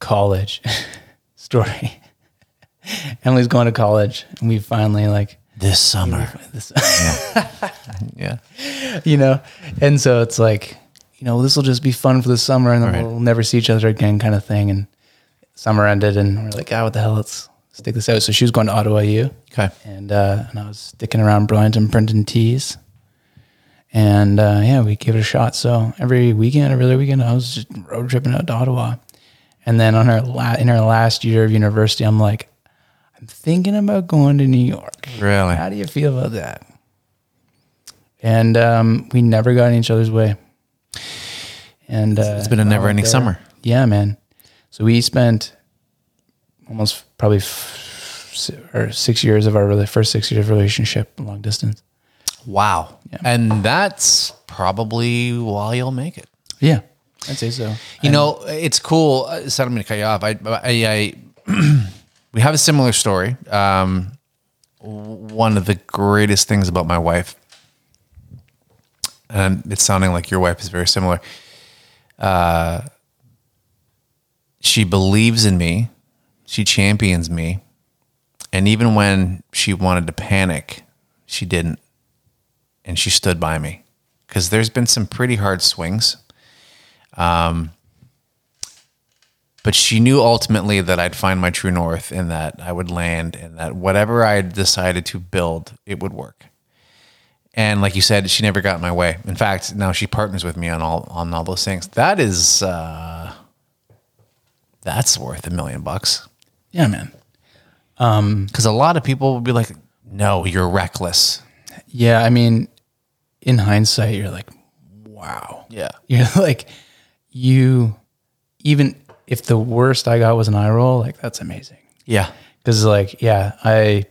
S2: college (laughs) story. (laughs) Emily's going to college, and we finally like,
S1: this summer.
S2: this, (laughs)
S1: Yeah.
S2: you know and so it's like you know this will just be fun for the summer and then
S1: Right.
S2: we'll never see each other again kind of thing and summer ended and we're like ah what the hell let's stick this out so she was going to ottawa u
S1: Okay.
S2: and uh and i was sticking around burlington printing tees and uh yeah we gave it a shot so every weekend every other weekend i was just road tripping out to ottawa and then on her la- in our last year of university i'm like i'm thinking about going to new york
S1: Really?
S2: how do you feel about that? And um, we never got in each other's way. And uh,
S1: It's been a never-ending summer.
S2: Yeah, man. So we spent almost probably f- or six years of our really first six years of relationship long distance.
S1: Wow. And that's probably why you'll make it.
S2: Yeah, I'd say so.
S1: You know, it's cool. Uh, Sorry, I'm going to cut you off. I, I, I (clears throat) we have a similar story. Um, one of the greatest things about my wife, and it's sounding like your wife is very similar. Uh, she believes in me. She champions me. And even when she wanted to panic, she didn't. And she stood by me. Because there's been some pretty hard swings. but she knew ultimately that I'd find my true north and that I would land and that whatever I decided to build, it would work. And like you said, she never got in my way. In fact, now she partners with me on all on all those things. That is uh that's worth a million bucks.
S2: Yeah, man.
S1: Because a lot of people would be like, no, you're reckless.
S2: Yeah, I mean, in hindsight, you're like, wow.
S1: Yeah.
S2: You're (laughs) like, you, even if the worst I got was an eye roll, like that's amazing.
S1: Yeah.
S2: Cause like, yeah, I,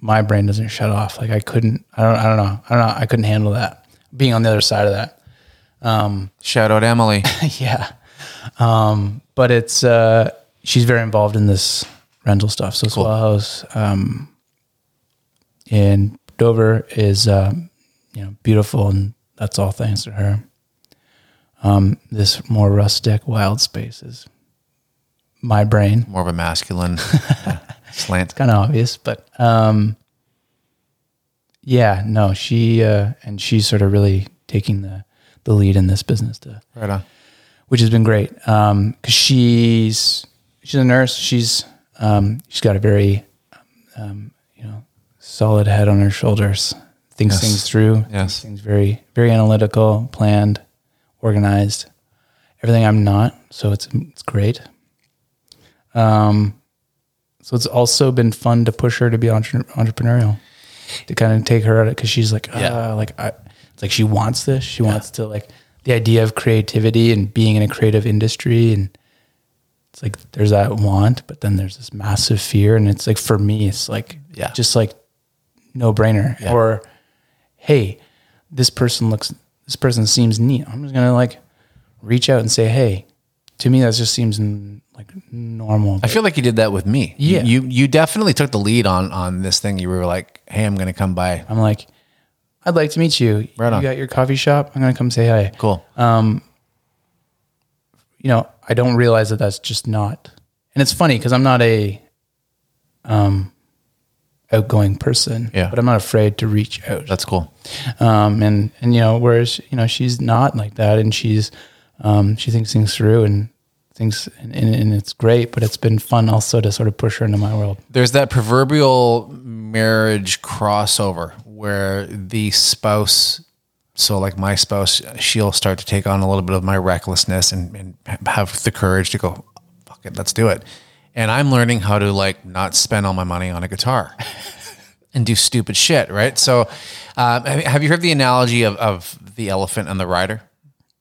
S2: my brain doesn't shut off. Like I couldn't, I don't, I don't know. I don't know. I couldn't handle that being on the other side of that.
S1: Shout out Emily. (laughs)
S2: yeah. Um, but it's, uh, she's very involved in this rental stuff. So Swell House, um, in Dover is, um, you know, beautiful and that's all thanks to her. Um, this more rustic wild space is my brain.
S1: More of a masculine (laughs) uh, slant.
S2: kind of obvious, but um, yeah, no, she uh, and she's sort of really taking the the lead in this business, to,
S1: Right on.
S2: which has been great. Because she's she's a nurse. She's um, she's got a very um, you know solid head on her shoulders. Thinks
S1: Yes.
S2: things through.
S1: Yes.
S2: Things very very analytical, planned, organized. Everything I'm not, so it's it's great. Um, so it's also been fun to push her to be entre- entrepreneurial, to kind of take her at it because she's like,
S1: Yeah.
S2: uh, like I, it's like she wants this. She wants to like the idea of creativity and being in a creative industry, and it's like there's that want, but then there's this massive fear, and it's like for me, it's like
S1: Yeah.
S2: just like no brainer.
S1: Yeah.
S2: Or hey, this person looks, this person seems neat. I'm just gonna like reach out and say, hey. To me, that just seems like normal.
S1: I feel like you did that with me. You-
S2: Yeah.
S1: You, you definitely took the lead on on this thing. You were like, "Hey, I'm going to come by."
S2: I'm like, I'd like to meet you.
S1: Right on.
S2: you got your coffee shop. I'm gonna come say hi.
S1: Cool.
S2: Um, You know, I don't realize that that's just not. And it's funny because I'm not a um outgoing person.
S1: Yeah.
S2: But I'm not afraid to reach out.
S1: That's cool.
S2: Um and and you know, whereas you know she's not like that, and she's um she thinks things through and thinks and, and, and it's great. But it's been fun also to sort of push her into my world.
S1: There's that proverbial marriage crossover where the spouse, so like my spouse, she'll start to take on a little bit of my recklessness and, and have the courage to go, fuck it, let's do it. And I'm learning how to like not spend all my money on a guitar (laughs) and do stupid shit, right? So, um, have you heard the analogy of, of the elephant and the rider?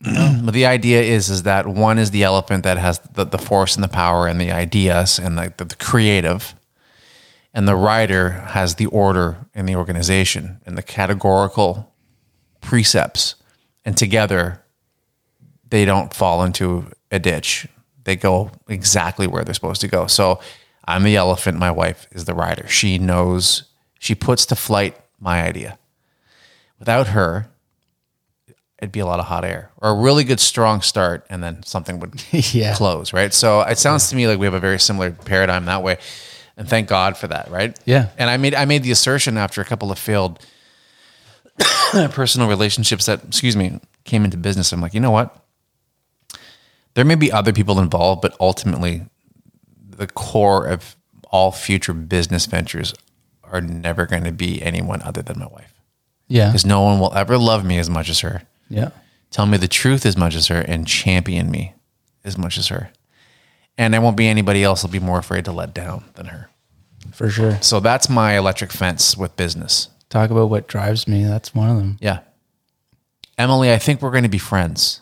S1: (clears throat) But the idea is is that one is the elephant that has the, the force and the power and the ideas and the, the, the creative, and the rider has the order and the organization and the categorical precepts, and together they don't fall into a ditch. They go exactly where they're supposed to go. So I'm the elephant. My wife is the rider. She knows. She puts to flight my idea. Without her, it'd be a lot of hot air or a really good strong start and then something would (laughs)
S2: Yeah.
S1: close right so it sounds to me like we have a very similar paradigm that way and thank god for that right
S2: Yeah.
S1: and i made i made the assertion after a couple of failed (coughs) personal relationships that excuse me came into business i'm like you know what there may be other people involved but ultimately the core of all future business ventures are never going to be anyone other than my wife
S2: Yeah.
S1: because no one will ever love me as much as her
S2: Yeah.
S1: tell me the truth as much as her and champion me as much as her. And there won't be anybody else will be more afraid to let down than her.
S2: For sure.
S1: So that's my electric fence with business.
S2: Talk about what drives me. That's one of them.
S1: Yeah. Emily, I think we're going to be friends.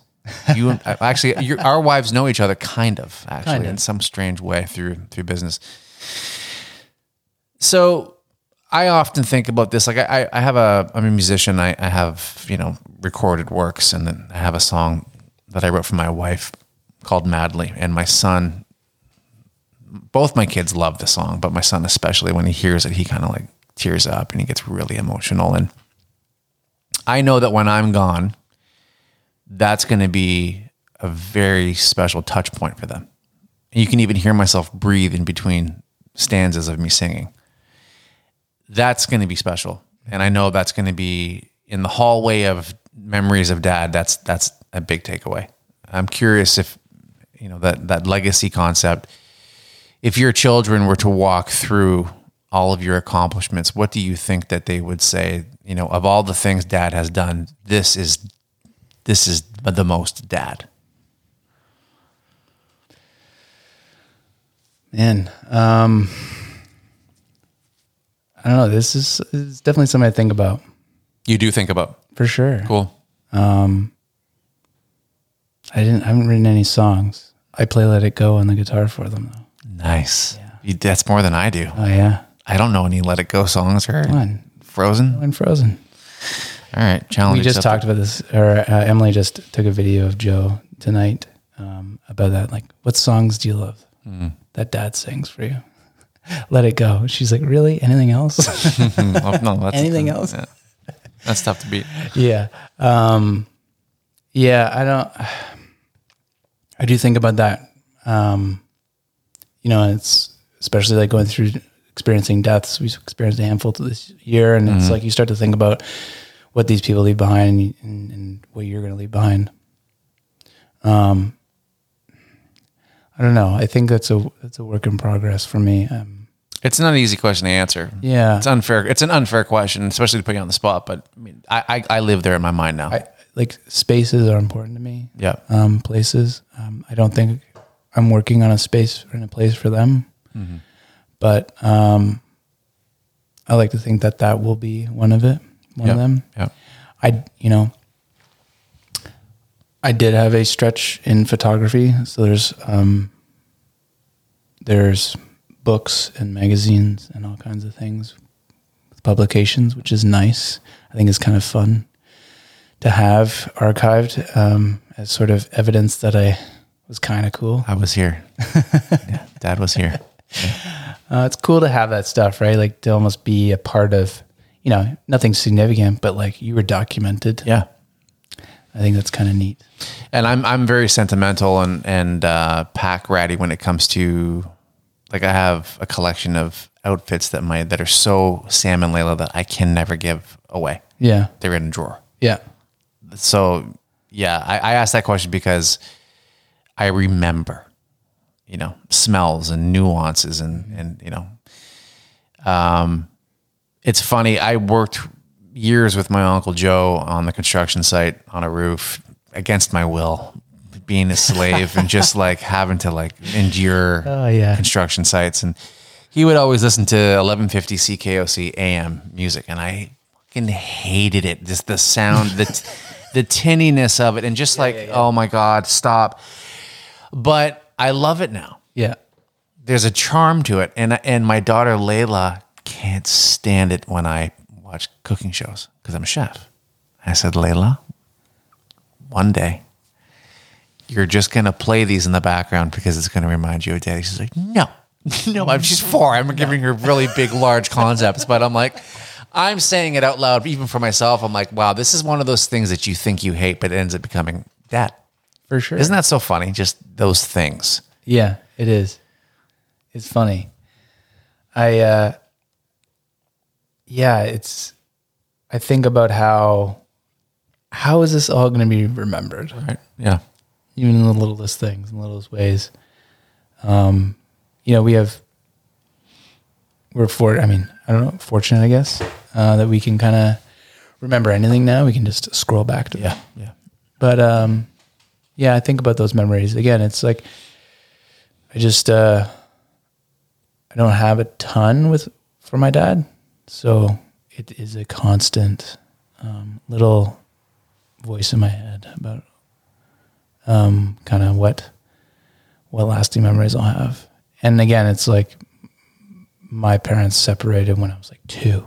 S1: You uh, actually, your, our wives know each other, kind of, actually,
S2: Kind of.
S1: in some strange way through through business. So, I often think about this. Like, I, I- I have a, I'm a musician. I, I have you know recorded works, and then I have a song that I wrote for my wife called "Madly," and my son. Both my kids love the song, but my son especially when he hears it, he kind of like tears up and he gets really emotional. And I know that when I'm gone, that's going to be a very special touch point for them. You can even hear myself breathe in between stanzas of me singing. That's going to be special. And I know that's going to be in the hallway of memories of dad. That's that's a big takeaway. I'm curious if you know that that legacy concept if your children were to walk through all of your accomplishments, what do you think that they would say? You know, of all the things dad has done, this is this is the most dad.
S2: Man, um, I don't know. This is, is definitely something I think about
S1: You do think about
S2: for sure.
S1: Cool.
S2: Um, I didn't. I haven't written any songs. I play "Let It Go" on the guitar for them though.
S1: Nice. You, that's more than I do.
S2: Oh yeah,
S1: I don't know any Let It Go songs or. Frozen.
S2: and Frozen.
S1: All right, challenge.
S2: We just
S1: accepted.
S2: talked about this, or uh, Emily just took a video of Joe tonight um, about that. Like, what songs do you love that Dad sings for you? (laughs) Let it go. She's like, really? Anything else? (laughs) (laughs)
S1: No, that's,
S2: Anything else?
S1: yeah. That's tough to beat.
S2: yeah. Um, yeah. I don't. I do think about that. Um, you know, it's especially like going through experiencing deaths. We've experienced a handful this year, and it's like you start to think about what these people leave behind and, and, what you're going to leave behind. Um, I don't know. I think that's a that's a work in progress for me. Um,
S1: It's not an easy question to answer.
S2: yeah,
S1: It's unfair. It's an unfair question, especially to put you on the spot. But I mean, I I, I live there in my mind now.
S2: I, like spaces are important to me.
S1: yeah.
S2: um, places. Um, I don't think I'm working on a space and a place for them, but um, I like to think that that will be one of it, one
S1: Yeah.
S2: of them.
S1: Yeah.
S2: I, you know, I did have a stretch in photography, so there's um, there's books and magazines and all kinds of things, with publications, which is nice. I think it's kind of fun to have archived um, as sort of evidence that I was kind of cool.
S1: I was here. (laughs) yeah, Dad was here. (laughs)
S2: Uh, it's cool to have that stuff, right? Like to almost be a part of, you know, nothing significant, but like you were documented.
S1: Yeah.
S2: I think that's kind of neat.
S1: And I'm I'm very sentimental and and uh, pack ratty when it comes to like I have a collection of outfits that my that are so Sam and Layla that I can never give away.
S2: Yeah.
S1: They're in a drawer.
S2: Yeah.
S1: So yeah, I, I asked that question because I remember, you know, smells and nuances and and you know, um, it's funny. I worked years with my uncle Joe on the construction site on a roof against my will, being a slave and just (laughs) like having to like endure
S2: Oh, yeah.
S1: construction sites. And he would always listen to 1150 CKOC AM music, and I fucking hated it. Just the sound, the t- (laughs) the tinniness of it, and just like, oh my god, stop. But I love it now.
S2: Yeah.
S1: There's a charm to it, and and my daughter Layla can't stand it when I watch cooking shows because I'm a chef. I said, Layla, one day you're just gonna play these in the background because it's gonna remind you of daddy. She's like, no, (laughs) no, I'm she's four. I'm giving her really big, large concepts, but I'm like, I'm saying it out loud, even for myself. I'm like, wow, this is one of those things that you think you hate, but it ends up becoming that.
S2: For sure.
S1: Isn't that so funny? Just those things.
S2: Yeah, it is. It's funny. I uh yeah, it's I think about how how is this all going to be remembered?
S1: Right. Yeah.
S2: Even in the littlest things, in the littlest ways. Um, you know, we have we're for I mean, I don't know, fortunate I guess, uh, that we can kind of remember anything now. We can just scroll back to
S1: Yeah. Yeah.
S2: but um, yeah, I think about those memories again. It's like I just uh, I don't have a ton with for my dad, so it is a constant um, little voice in my head about um, kind of what what lasting memories I'll have. And again, it's like my parents separated when I was like 2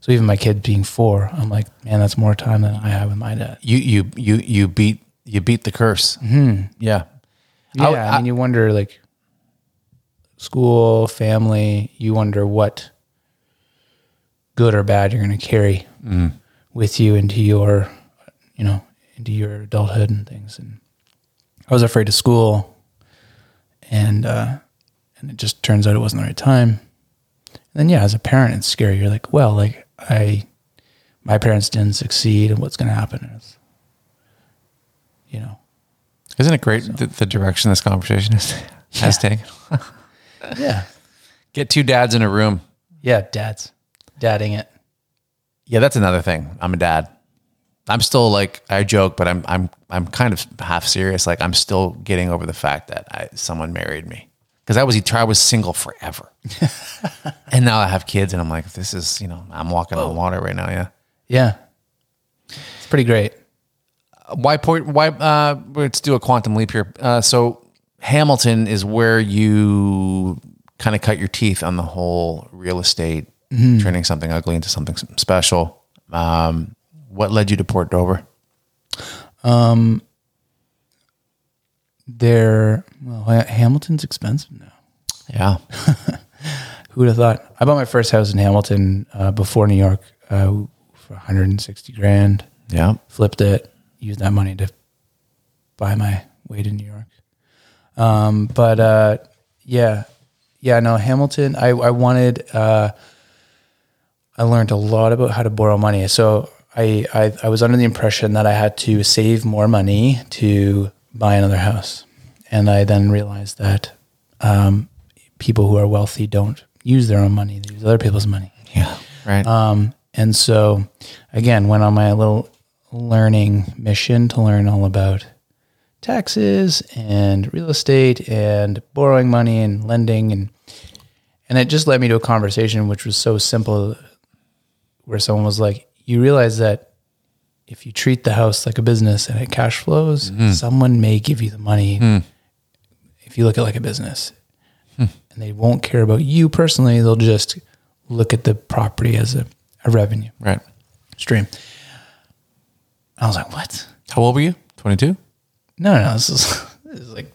S2: So even my kid being four, I'm like, man, that's more time than I have with my dad.
S1: You you you you beat you beat the curse. Yeah.
S2: Yeah,
S1: I-
S2: I, mean, you wonder like school, family. You wonder what good or bad you're going to carry with you into your, you know, into your adulthood and things. And I was afraid of school, and uh, and it just turns out it wasn't the right time. And then yeah, as a parent, it's scary. You're like, well, like I, my parents didn't succeed, and what's going to happen is, you know,
S1: Isn't it great the, the direction this conversation is, has taken?
S2: yeah, (laughs)
S1: Get two dads in a room.
S2: yeah, dads, dadding it.
S1: Yeah, that's another thing. I'm a dad. I'm still like I joke, but I'm I'm I'm kind of half serious. Like I'm still getting over the fact that I, someone married me because I was I was single forever, (laughs) and now I have kids, and I'm like, this is you know I'm walking on water right now. Yeah,
S2: Yeah. It's pretty great.
S1: why point why uh let's do a quantum leap here uh so hamilton is where you kind of cut your teeth on the whole real estate turning something ugly into something special um what led you to port dover Um,
S2: There, well, Hamilton's expensive now.
S1: yeah (laughs)
S2: Who would have thought? I bought my first house in Hamilton uh, before New York uh, for 160 grand.
S1: yeah
S2: Flipped it, used that money to buy my way to New York. Um, but uh, yeah, yeah, no, Hamilton. I I wanted. Uh, I learned a lot about how to borrow money. So I, I I was under the impression that I had to save more money to buy another house, and I then realized that um, people who are wealthy don't use their own money; they use other people's money.
S1: yeah right
S2: Um, and so, again, went on my little learning mission to learn all about taxes and real estate and borrowing money and lending and and it just led me to a conversation which was so simple where someone was like you realize that if you treat the house like a business and it cash flows mm-hmm. someone may give you the money hmm. if you look at it like a business. Hmm. And they won't care about you personally. They'll just look at the property as a, a revenue
S1: right.
S2: stream. I was like what?
S1: How old were you? 22
S2: no no, no this is (laughs) this is like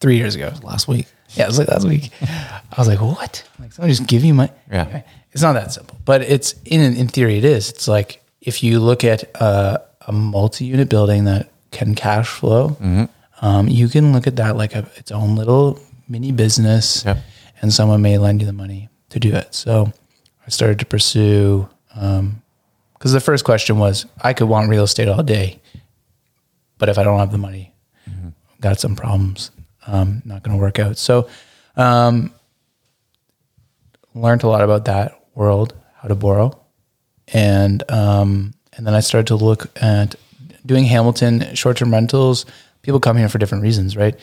S2: three years ago.
S1: Last week.
S2: Yeah it was like last week. I was like what? Like someone just give you money.
S1: Yeah.
S2: Anyway, it's not that simple but it's in in theory it is. It's like if you look at uh, a multi-unit building that can cash flow um, you can look at that like a, its own little mini business
S1: Yep.
S2: and someone may lend you the money to do it. So i started to pursue because the first question was i could want real estate all day but if i don't have the money got some problems um, not going to work out. So um, learned a lot about that world how to borrow. And um, and then i started to look at doing hamilton short-term rentals. People come here for different reasons right?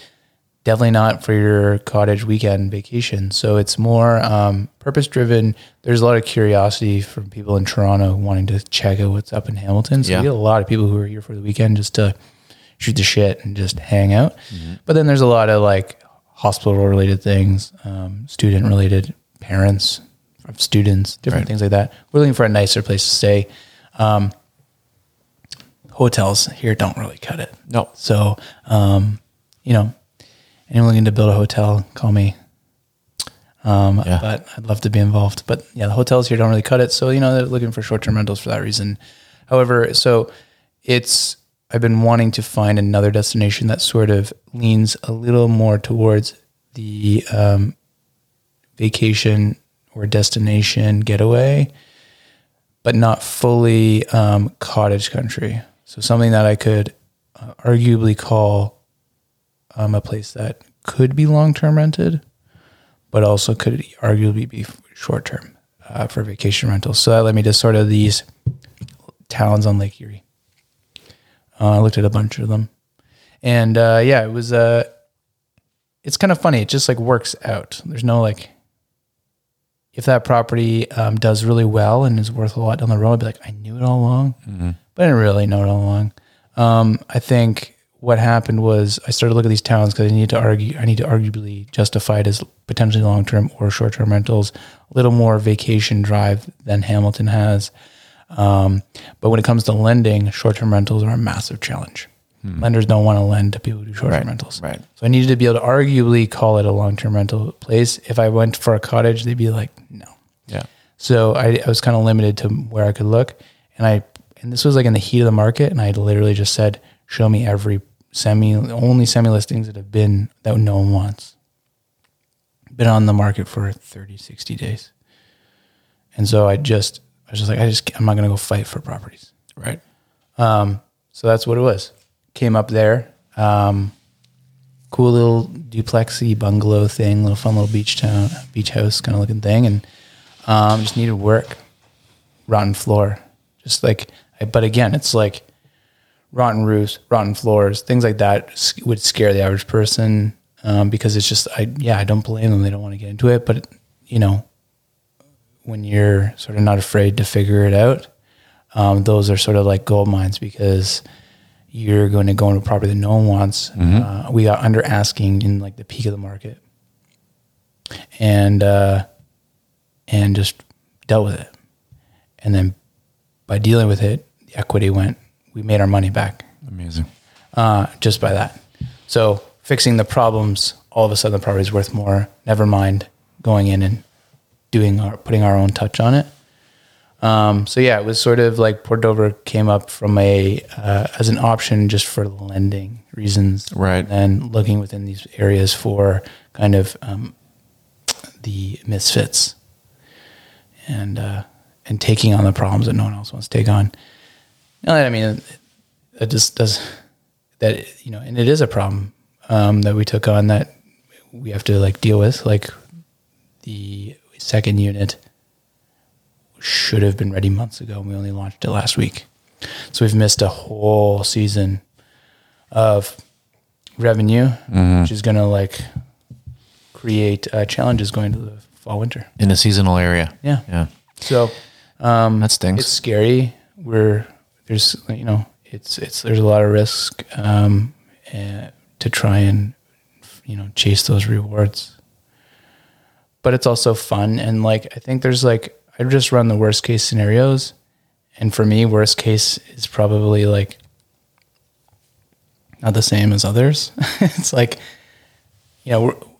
S2: Definitely not for your cottage weekend vacation. So it's more um, purpose driven there's a lot of curiosity from people in toronto wanting to check out what's up in hamilton. So
S1: Yeah.
S2: we get a lot of people who are here for the weekend just to shoot the shit and just hang out. But then there's a lot of like hospital related things, um, student related parents of students, different
S1: Right.
S2: things like that. We're looking for a nicer place to stay. Um, hotels here don't really cut it.
S1: no
S2: So, um, you know, anyone looking to build a hotel, call me. Um,
S1: Yeah.
S2: But I'd love to be involved. But yeah, the hotels here don't really cut it. So, you know, they're looking for short term rentals for that reason. However, so it's, I've been wanting to find another destination that sort of leans a little more towards the um, vacation or destination getaway, but not fully um, cottage country. So something that I could uh, arguably call um, a place that could be long term rented, but also could arguably be short term uh, for vacation rentals. So that led me to sort of these towns on Lake Erie. Uh, I looked at a bunch of them, and uh, yeah, it was. Uh, it's kind of funny. It just like works out. There's no like. If that property um, does really well and is worth a lot down the road, I'd be like, I knew it all along, but I didn't really know it all along. Um, I think what happened was I started to look at these towns because I need to argue. I need to arguably justify it as potentially long term or short term rentals. A little more vacation drive than Hamilton has. Um, but when it comes to lending, short term rentals are a massive challenge. Lenders don't want to lend to people who do short term rentals.
S1: right.
S2: So I needed to be able to arguably call it a long term rental place. If I went for a cottage, they'd be like, no.
S1: yeah
S2: So I, I was kind of limited to where I could look. And I, and this was like in the heat of the market. And I literally just said, show me every semi, only semi listings that have been, that no one wants. Been on the market for 30, 60 days. And so I just, I was just like, I just, I'm not going to go fight for properties.
S1: right
S2: Um, so that's what it was. Came up there. Um, cool little duplexy bungalow thing, little fun little beach town, beach house kind of looking thing, and um, just needed work. Rotten floor, just like. But again, it's like rotten roofs, rotten floors, things like that would scare the average person um, because it's just I yeah I don't blame them. They don't want to get into it, but you know when you're sort of not afraid to figure it out, um, those are sort of like gold mines because you're going to go into a property that no one wants. Uh, we got under asking in like the peak of the market, and uh, and just dealt with it. And then by dealing with it, the equity went. We made our money back
S1: Amazing.
S2: uh, just by that. So fixing the problems, all of a sudden the property is worth more. Never mind going in and doing our putting our own touch on it. Um, so yeah, it was sort of like Port Dover came up from a uh, as an option just for lending reasons,
S1: Right.
S2: And looking within these areas for kind of um, the misfits and uh, and taking on the problems that no one else wants to take on. No, I mean, it, it just does that, you know, and it is a problem um, that we took on that we have to like deal with. Like the second unit should have been ready months ago, and we only launched it last week. So we've missed a whole season of revenue, which is going to like create uh, challenges going to the fall winter.
S1: In a seasonal area.
S2: Yeah.
S1: Yeah.
S2: So
S1: That stinks.
S2: it's scary. We're there's you know it's it's there's a lot of risk um, uh, to try and you know chase those rewards, but it's also fun and like I think there's like I just run the worst case scenarios, and for me worst case is probably like not the same as others. (laughs) it's like you know.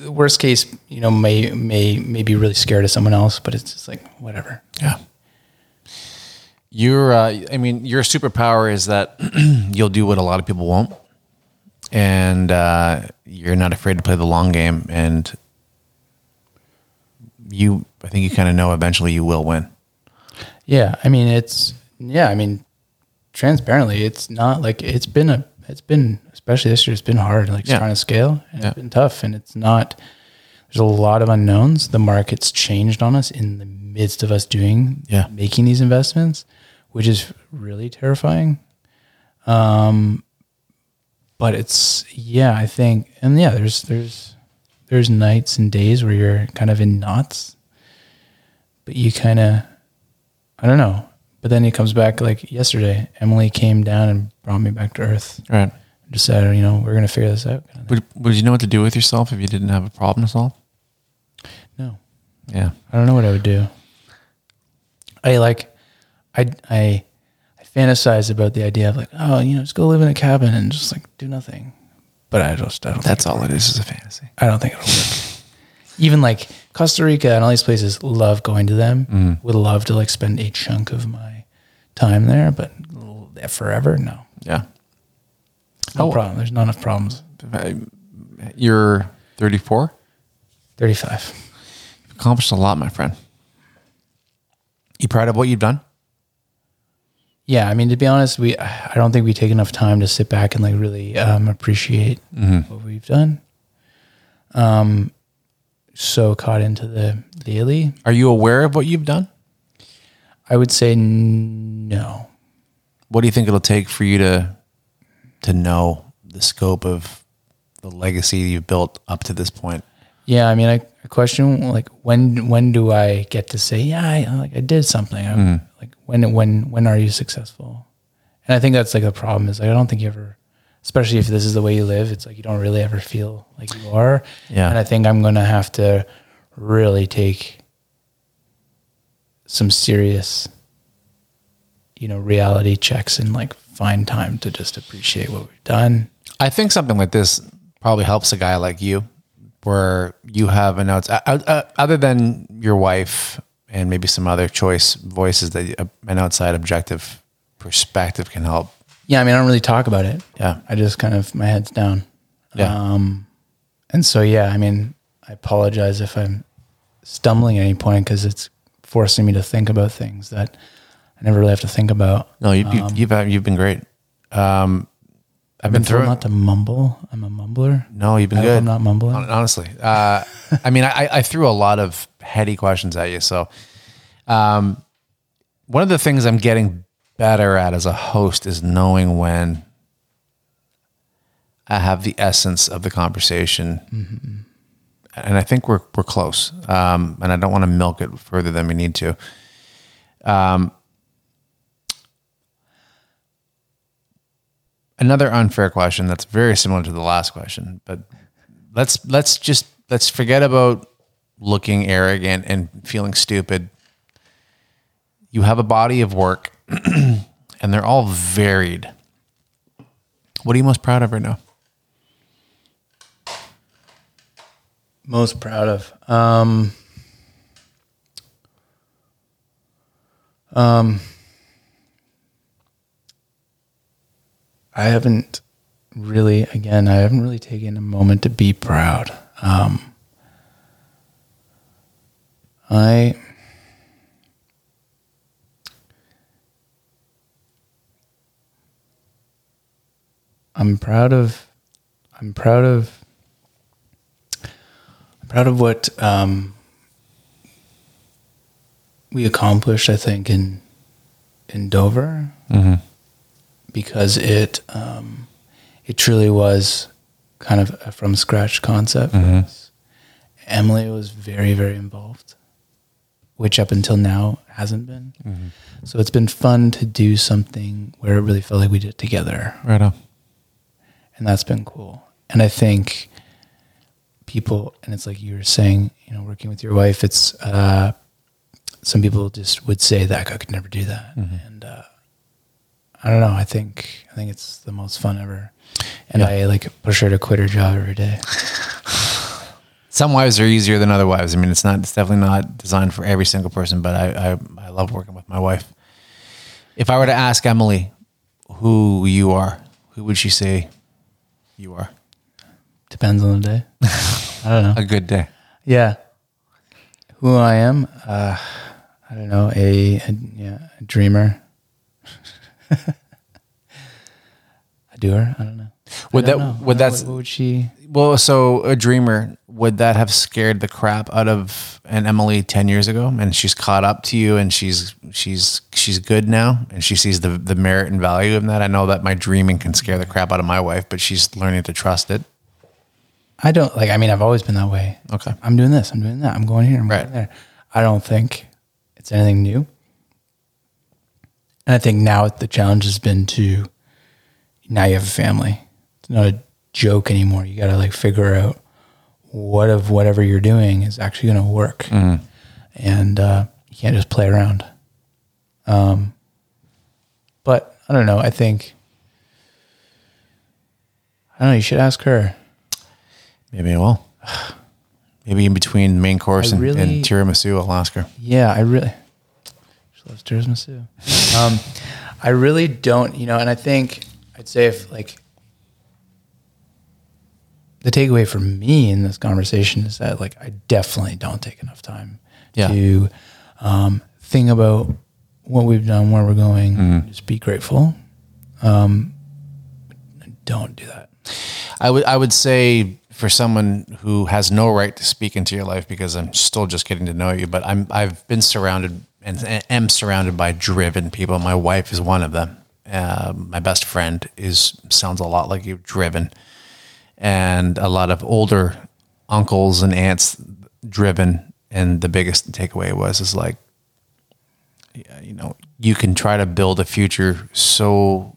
S2: The worst case, you know, may may may be really scared of someone else, but it's just like whatever.
S1: Yeah. Your, uh, I mean, your superpower is that (clears throat) you'll do what a lot of people won't, and uh, you're not afraid to play the long game. And you, I think you kind of know eventually you will win.
S2: Yeah, I mean it's yeah, I mean transparently, it's not like it's been a it's been especially this year it's been hard like
S1: Yeah.
S2: trying to scale and
S1: Yeah.
S2: it's been tough and it's not there's a lot of unknowns. The market's changed on us in the midst of us doing
S1: Yeah.
S2: making these investments, which is really terrifying. Um but it's yeah, I think and yeah, there's there's there's nights and days where you're kind of in knots. But you kind of I don't know. But then he comes back like yesterday. Emily came down and brought me back to earth.
S1: Right.
S2: Just said, you know, we're gonna figure this out. Kind of.
S1: Would, would you know what to do with yourself if you didn't have a problem to solve?
S2: No,
S1: Yeah.
S2: I don't know what I would do. I like, I I I fantasize about the idea of like, oh, you know, just go live in a cabin and just like do nothing. But I just I don't.
S1: That's all it is, is a fantasy.
S2: I don't think it'll work. Even like Costa Rica and all these places, love going to them. Would love to like spend a chunk of my time there, but forever, no,
S1: Yeah.
S2: no
S1: Oh.
S2: problem. There's not enough problems.
S1: You're 34.
S2: Thirty-five.
S1: You've accomplished a lot, my friend. You proud of what you've done?
S2: Yeah, I mean, to be honest, we I don't think we take enough time to sit back and like really um, appreciate what we've done. Um, so caught into the daily,
S1: Are you aware of what you've done?
S2: I would say no.
S1: What do you think it'll take for you to to know the scope of the legacy you've built up to this point?
S2: Yeah, I mean, I, I question like when when do I get to say yeah, I, like I did something? I, mm-hmm. Like when when when are you successful? And I think that's like the problem is like I don't think you ever, especially if this is the way you live, it's like you don't really ever feel like you are.
S1: Yeah.
S2: And I think I'm gonna have to really take some serious, you know, reality checks and like find time to just appreciate what we've done.
S1: I think something like this probably helps a guy like you, where you have uh, uh, other than your wife and maybe some other choice voices that uh, an outside objective perspective can help.
S2: Yeah, I mean, I don't really talk about it.
S1: Yeah.
S2: I just kind of my head's down.
S1: Yeah.
S2: Um, and so yeah, I mean, I apologize if I'm stumbling at any point because it's forcing me to think about things that I never really have to think about.
S1: No, you, you, you've uh, you've been great. Um, I've been
S2: Been told
S1: through.
S2: not to mumble. I'm a mumbler.
S1: No, you've been
S2: I
S1: good.
S2: I'm not mumbling.
S1: Honestly, uh, I mean, I, I threw a lot of heady questions at you. So, um, one of the things I'm getting better at as a host is knowing when I have the essence of the conversation. Mm-hmm. And I think we're, we're close. Um, and I don't want to milk it further than we need to. Um, another unfair question that's very similar to the last question, but let's, let's just, let's forget about looking arrogant and feeling stupid. You have a body of work (clears throat) and they're all varied. What are you most proud of right now?
S2: Most proud of. Um, um, I haven't really, again, I haven't really taken a moment to be proud. Um, I. I'm proud of. I'm proud of. I'm proud of what um, we accomplished. I think in in Dover because it um, it truly was kind of a from scratch concept us. Emily was very very involved, which up until now hasn't been. So it's been fun to do something where it really felt like we did it together,
S1: Right on.
S2: And that's been cool. And I think people, and it's like you were saying, you know, working with your wife, it's uh, some people just would say that I could never do that, and uh, I don't know. I think I think it's the most fun ever, and I like push her to quit her job every day. (laughs)
S1: Some wives are easier than other wives. I mean, it's not. It's definitely not designed for every single person. But I, I, I love working with my wife. If I were to ask Emily who you are, who would she say you are?
S2: Depends on the day. (laughs) I don't know.
S1: A good day.
S2: Yeah. Who I am? Uh, I don't know. A, a yeah, a dreamer. (laughs) a doer. I don't know.
S1: Would
S2: I don't
S1: that-
S2: know.
S1: would
S2: I don't
S1: that's-
S2: know. what would she?
S1: Well, so a dreamer would that have scared the crap out of an Emily ten years ago, and she's caught up to you, and she's she's she's good now, and she sees the the merit and value in that. I know that my dreaming can scare the crap out of my wife, but she's learning to trust it.
S2: I don't like. I mean, I've always been that way.
S1: Okay.
S2: I'm doing this. I'm doing that. I'm going here. I'm
S1: Right.
S2: going there. I don't think it's anything new. And I think now the challenge has been to now you have a family. It's not a joke anymore. You got to like figure out what of whatever you're doing is actually going to work, and uh, you can't just play around. Um, but I don't know. I think I don't know. You should ask her.
S1: Maybe I will. Maybe in between main course and,
S2: really-
S1: and tiramisu, I'll ask her.
S2: Yeah, I really. She loves tiramisu. um, I really don't, you know, and I think I'd say if like the takeaway for me in this conversation is that like I definitely don't take enough time
S1: Yeah.
S2: to um, think about what we've done, where we're going, just be grateful. Um, don't do that.
S1: I would I would say for someone who has no right to speak into your life because I'm still just getting to know you, but I'm I've been surrounded and am surrounded by driven people. My wife is one of them. Uh, my best friend is sounds a lot like you, driven, and a lot of older uncles and aunts driven. And the biggest takeaway was is like, you know, you can try to build a future so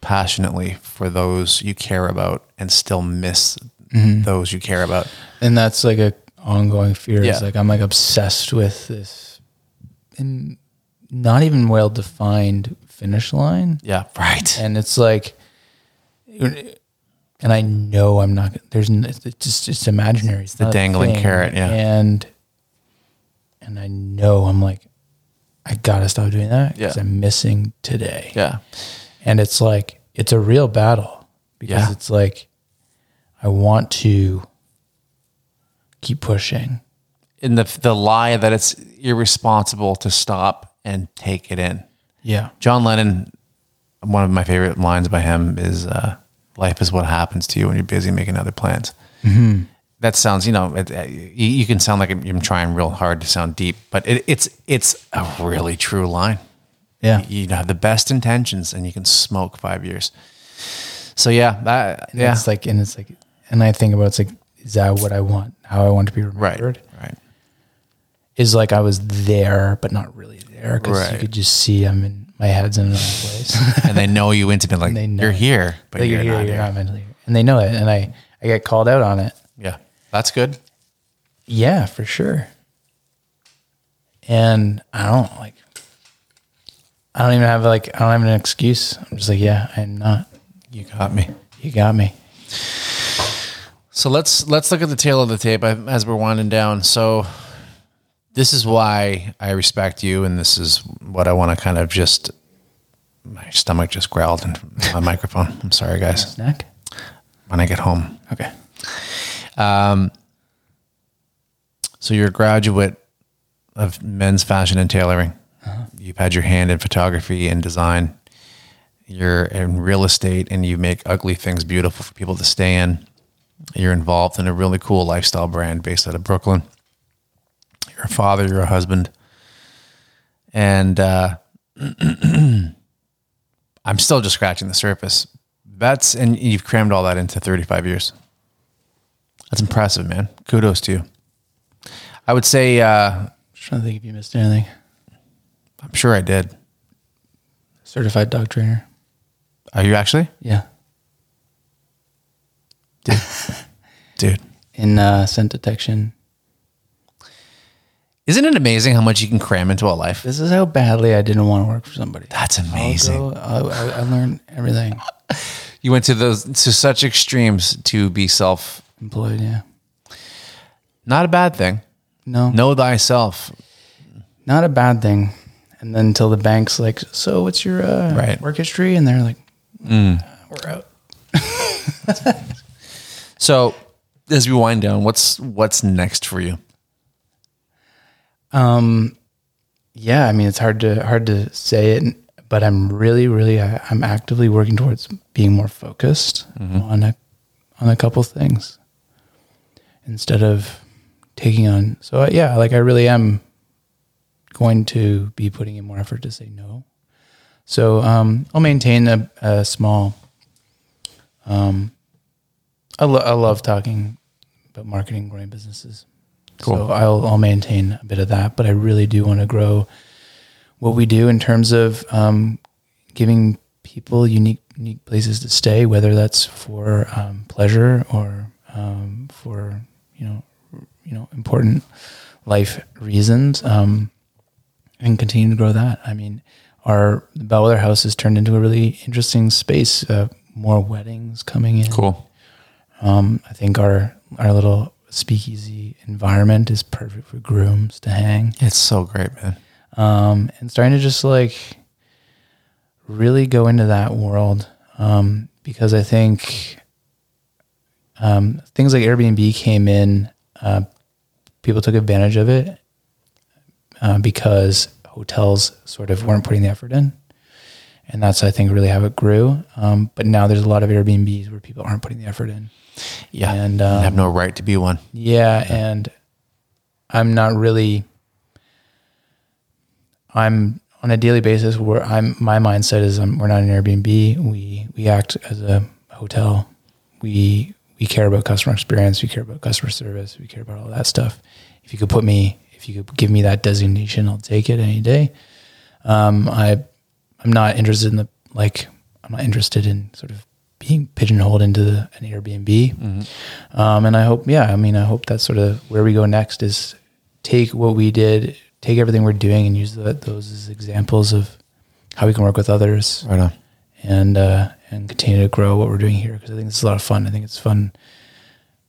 S1: passionately for those you care about and still miss mm-hmm. those you care about.
S2: and that's like a ongoing fear.
S1: Yeah.
S2: It's like I'm like obsessed with this, and not even well defined finish line.
S1: Yeah, right.
S2: And it's like, and I know I'm not. There's it's just it's imaginary. It's
S1: the dangling carrot, yeah.
S2: and and I know I'm like, I gotta stop doing that because
S1: Yeah.
S2: I'm missing today.
S1: Yeah.
S2: And it's like it's a real battle because
S1: Yeah.
S2: it's like I want to keep pushing.
S1: In the the lie that it's irresponsible to stop and take it in.
S2: Yeah.
S1: John Lennon, one of my favorite lines by him is uh, "Life is what happens to you when you're busy making other plans." That sounds, you know, it, uh, you, you can sound like I'm, trying real hard to sound deep, but it, it's it's a really true line.
S2: Yeah.
S1: You have the best intentions, and you can smoke five years. So yeah, that, yeah,
S2: It's like and it's like and I think about it's like, is that what I want? How I want to be
S1: right,
S2: remembered?
S1: right.
S2: Is like I was there but not really there because you could just see I'm in my head's in another place. (laughs)
S1: and they know you intimately. Like
S2: They know
S1: you're
S2: it.
S1: here, but
S2: Like,
S1: you're,
S2: you're,
S1: not
S2: you're
S1: here.
S2: not mentally, and they know it, and I I get called out on it.
S1: Yeah, that's good.
S2: Yeah, for sure. And I don't like. I don't even have like I don't have an excuse. I'm just like, yeah, I'm not.
S1: You got me.
S2: You got me.
S1: So let's let's look at the tail of the tape as we're winding down. So this is why I respect you, and this is what I want to kind of just. My stomach just growled in my (laughs) microphone. I'm sorry, guys.
S2: Snack.
S1: When I get home,
S2: Okay. Um.
S1: so you're a graduate of men's fashion and tailoring. You've had your hand in photography and design. You're in real estate, and you make ugly things beautiful for people to stay in. You're involved in a really cool lifestyle brand based out of Brooklyn. You're a father, you're a husband. And uh, (clears throat) I'm still just scratching the surface. That's, and you've crammed all that into 35 years. That's impressive, man. Kudos to you. I would say, uh,
S2: Just trying to think if you missed anything.
S1: I'm sure I did.
S2: Certified dog trainer.
S1: Are you actually?
S2: Yeah.
S1: Dude. (laughs) Dude.
S2: In uh, scent detection.
S1: Isn't it amazing how much you can cram into a life?
S2: This is how badly I didn't want to work for somebody.
S1: That's amazing.
S2: go- I, I, learned everything. (laughs)
S1: You went to those to such extremes to be self.
S2: Employed, yeah.
S1: Not a bad thing.
S2: No,
S1: Know thyself.
S2: not a bad thing. And then until the bank's like, so what's your uh,
S1: Right.
S2: work history? And they're like, we're out. (laughs)
S1: So as we wind down, what's what's next for you?
S2: Um, yeah, I mean, it's hard to hard to say it, but I'm really, really, I, I'm actively working towards being more focused on a on a couple things instead of taking on. So uh, yeah, like I really am going to be putting in more effort to say no. So um, I'll maintain a, a small. Um, I, lo- I love talking about marketing, growing businesses. So I'll I'll maintain a bit of that, but I really do want to grow what we do in terms of um, giving people unique unique places to stay, whether that's for um, pleasure or um, for you know you know important life reasons, um, and continue to grow that. I mean, our the Bellwether House has turned into a really interesting space. Uh, more weddings coming in.
S1: Cool.
S2: Um, I think our our little speakeasy environment is perfect for grooms to hang.
S1: It's so great, man.
S2: Um, and starting to just like really go into that world um, because I think um, things like Airbnb came in, uh, people took advantage of it uh, because hotels sort of weren't putting the effort in. And that's, I think, really how it grew. Um, but now there's a lot of Airbnbs where people aren't putting the effort in.
S1: Yeah.
S2: And, um,
S1: have no right to be one.
S2: Yeah, and I'm not really. I'm on a daily basis where I'm. My mindset is we're not an Airbnb. We we act as a hotel. We we care about customer experience. We care about customer service. We care about all that stuff. If you could put me, if you could give me that designation, I'll take it any day. Um, I I'm not interested in the like. I'm not interested in sort of being pigeonholed into the, an Airbnb. Um, and I hope, yeah, I mean, I hope that's sort of where we go next is take what we did, take everything we're doing and use the, those as examples of how we can work with others
S1: Right on.
S2: and, uh, and continue to grow what we're doing here. Cause I think it's a lot of fun. I think it's fun.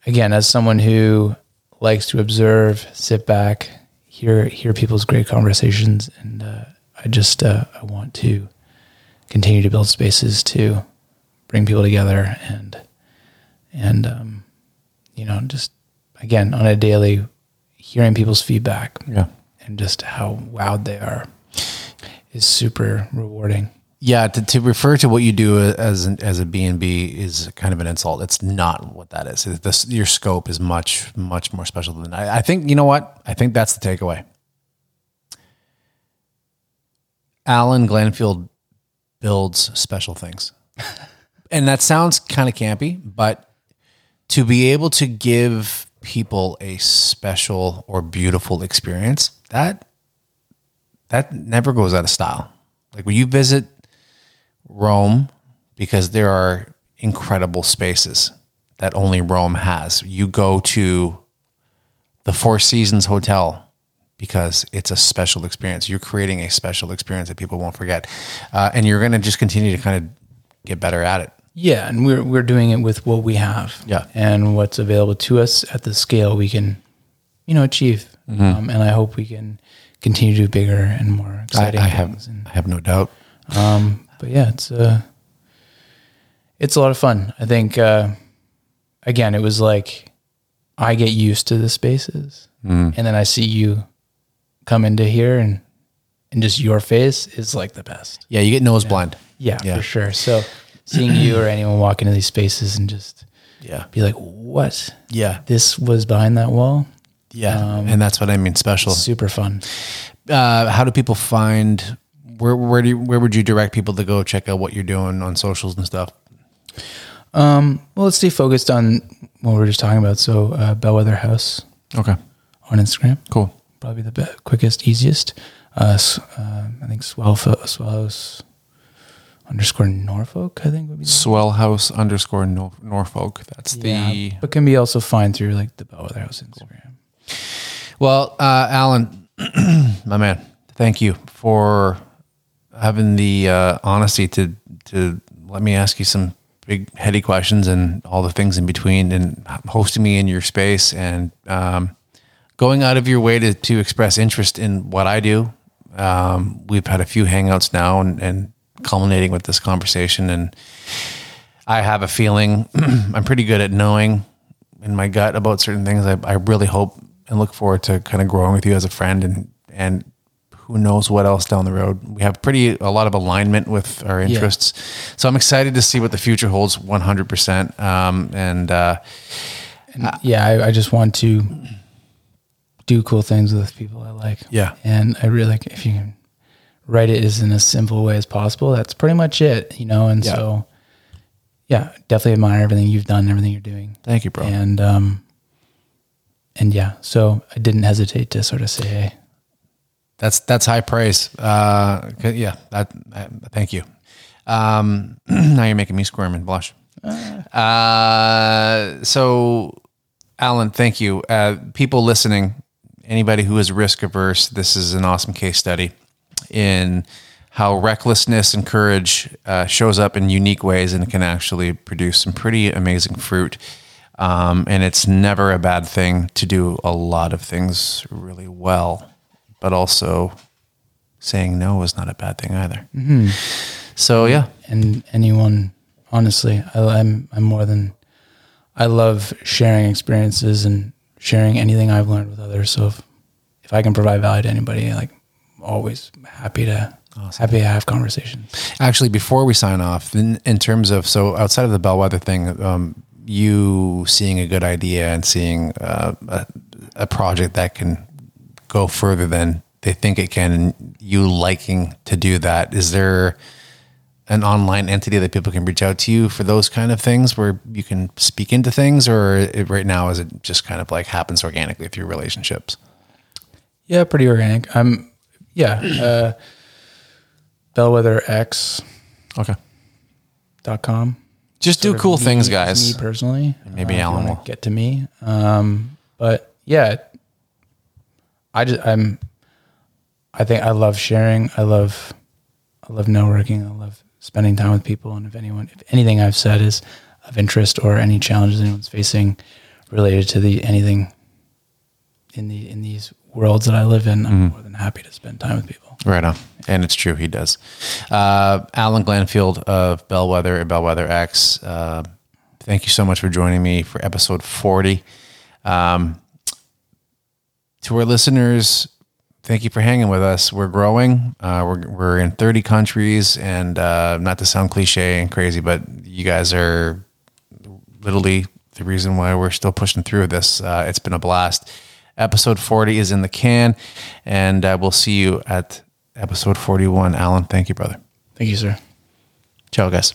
S2: Again, as someone who likes to observe, sit back, hear, hear people's great conversations. And, uh, I just, uh, I want to continue to build spaces to bring people together and, and, um, you know, just again on a daily hearing people's feedback
S1: Yeah.
S2: and just how wowed they are is super rewarding.
S1: Yeah, to, to refer to what you do as an, as a B and B is kind of an insult. It's not what that is. This, your scope is much much more special than I, I think. You know what? I think that's the takeaway. Allan Glanfield builds special things, (laughs) and that sounds kind of campy, but to be able to give people a special or beautiful experience that that never goes out of style. Like when you visit Rome, because there are incredible spaces that only Rome has. You go to the Four Seasons Hotel because it's a special experience. You're creating a special experience that people won't forget, uh, and you're going to just continue to kind of get better at it.
S2: Yeah, and we're we're doing it with what we have.
S1: Yeah.
S2: and what's available to us at the scale we can, you know, achieve. Um, and I hope we can continue to do bigger and more
S1: Mm-hmm. I,
S2: exciting
S1: I have.
S2: And,
S1: I have no doubt.
S2: um, but yeah, it's uh, it's a lot of fun. I think. Uh, again, it was like I get used to the spaces,
S1: Mm.
S2: and then I see you come into here, and and just your face is like the best.
S1: Yeah, you get nose blind.
S2: Yeah,
S1: Yeah.
S2: for sure. So seeing you or (clears throat) anyone walk into these spaces and just
S1: Yeah,
S2: be like, "What?
S1: yeah,
S2: This was behind that wall."
S1: yeah, and that's what I mean. Special.
S2: Super fun.
S1: Uh, how do people find? Where where do you, where would you direct people to go check out what you're doing on socials and stuff?
S2: Um, well, let's stay focused on what we were just talking about. So, uh, Bellwether House
S1: Okay,
S2: on Instagram,
S1: cool.
S2: probably the be- quickest, easiest. Uh, uh, I think Swell Swells underscore Norfolk. I think would be.
S1: Swell House underscore Nor- Norfolk. That's the
S2: but can be also find through like the Bellwether House Instagram.
S1: Well, uh, Allan, (clears throat) my man, thank you for having the uh, honesty to to let me ask you some big heady questions and all the things in between, and hosting me in your space and um, going out of your way to to express interest in what I do. Um, we've had a few hangouts now, and, and culminating with this conversation, and I have a feeling (clears throat) I'm pretty good at knowing in my gut about certain things. I, I really hope and look forward to kind of growing with you as a friend and and who knows what else down the road. We have pretty a lot of alignment with our interests, so I'm excited to see what the future holds. 100, percent um, and uh,
S2: And yeah, I, I just want to do cool things with people I like.
S1: Yeah.
S2: And I really like if you can write it as in a simple way as possible. That's pretty much it, you know. And
S1: Yeah.
S2: so, yeah, definitely admire everything you've done, everything you're doing.
S1: thank you, bro.
S2: And um, and yeah, so I didn't hesitate to sort of say, hey,
S1: That's that's high praise. Uh, yeah, that, uh, thank you. Um, (clears throat) now you're making me squirm and blush. Uh, so, Allan, thank you. Uh, people listening, anybody who is risk averse, this is an awesome case study in how recklessness and courage uh, shows up in unique ways and can actually produce some pretty amazing fruit. Um, and it's never a bad thing to do a lot of things really well, but also saying no is not a bad thing either. So, yeah,
S2: and anyone honestly I, i'm i'm more than i love sharing experiences and sharing anything i've learned with others so if, if i can provide value to anybody like always happy to happy to have conversations.
S1: Actually, before we sign off, in, in terms of so outside of the bellwether thing, um, you seeing a good idea and seeing uh, a, a project that can go further than they think it can, and you liking to do that, is there an online entity that people can reach out to you for those kind of things where you can speak into things, or it, right now is it just kind of like happens organically through relationships?
S2: yeah pretty organic. I'm yeah (clears throat) uh bellwetherx.com
S1: Okay, just do cool things,
S2: me personally.
S1: Maybe
S2: uh, if you
S1: Allan
S2: wanna
S1: will.
S2: get to me. Um but yeah i just i'm i think i love sharing. I love i love networking. I love spending time with people. And if anyone if anything i've said is of interest or any challenges anyone's facing related to the anything in the in these worlds that i live in i'm more than happy to spend time with people
S1: Right on. And it's true, he does. Uh, Allan Glanfield of Bellwether and Bellwether X, uh, thank you so much for joining me for episode 40. Um, to our listeners, thank you for hanging with us. We're growing. Uh, we're, we're in 30 countries, and uh, not to sound cliche and crazy, but you guys are literally the reason why we're still pushing through this. Uh, it's been a blast. Episode 40 is in the can, and uh, we'll see you at episode 41. Allan, thank you, brother.
S2: thank you sir
S1: Ciao, guys.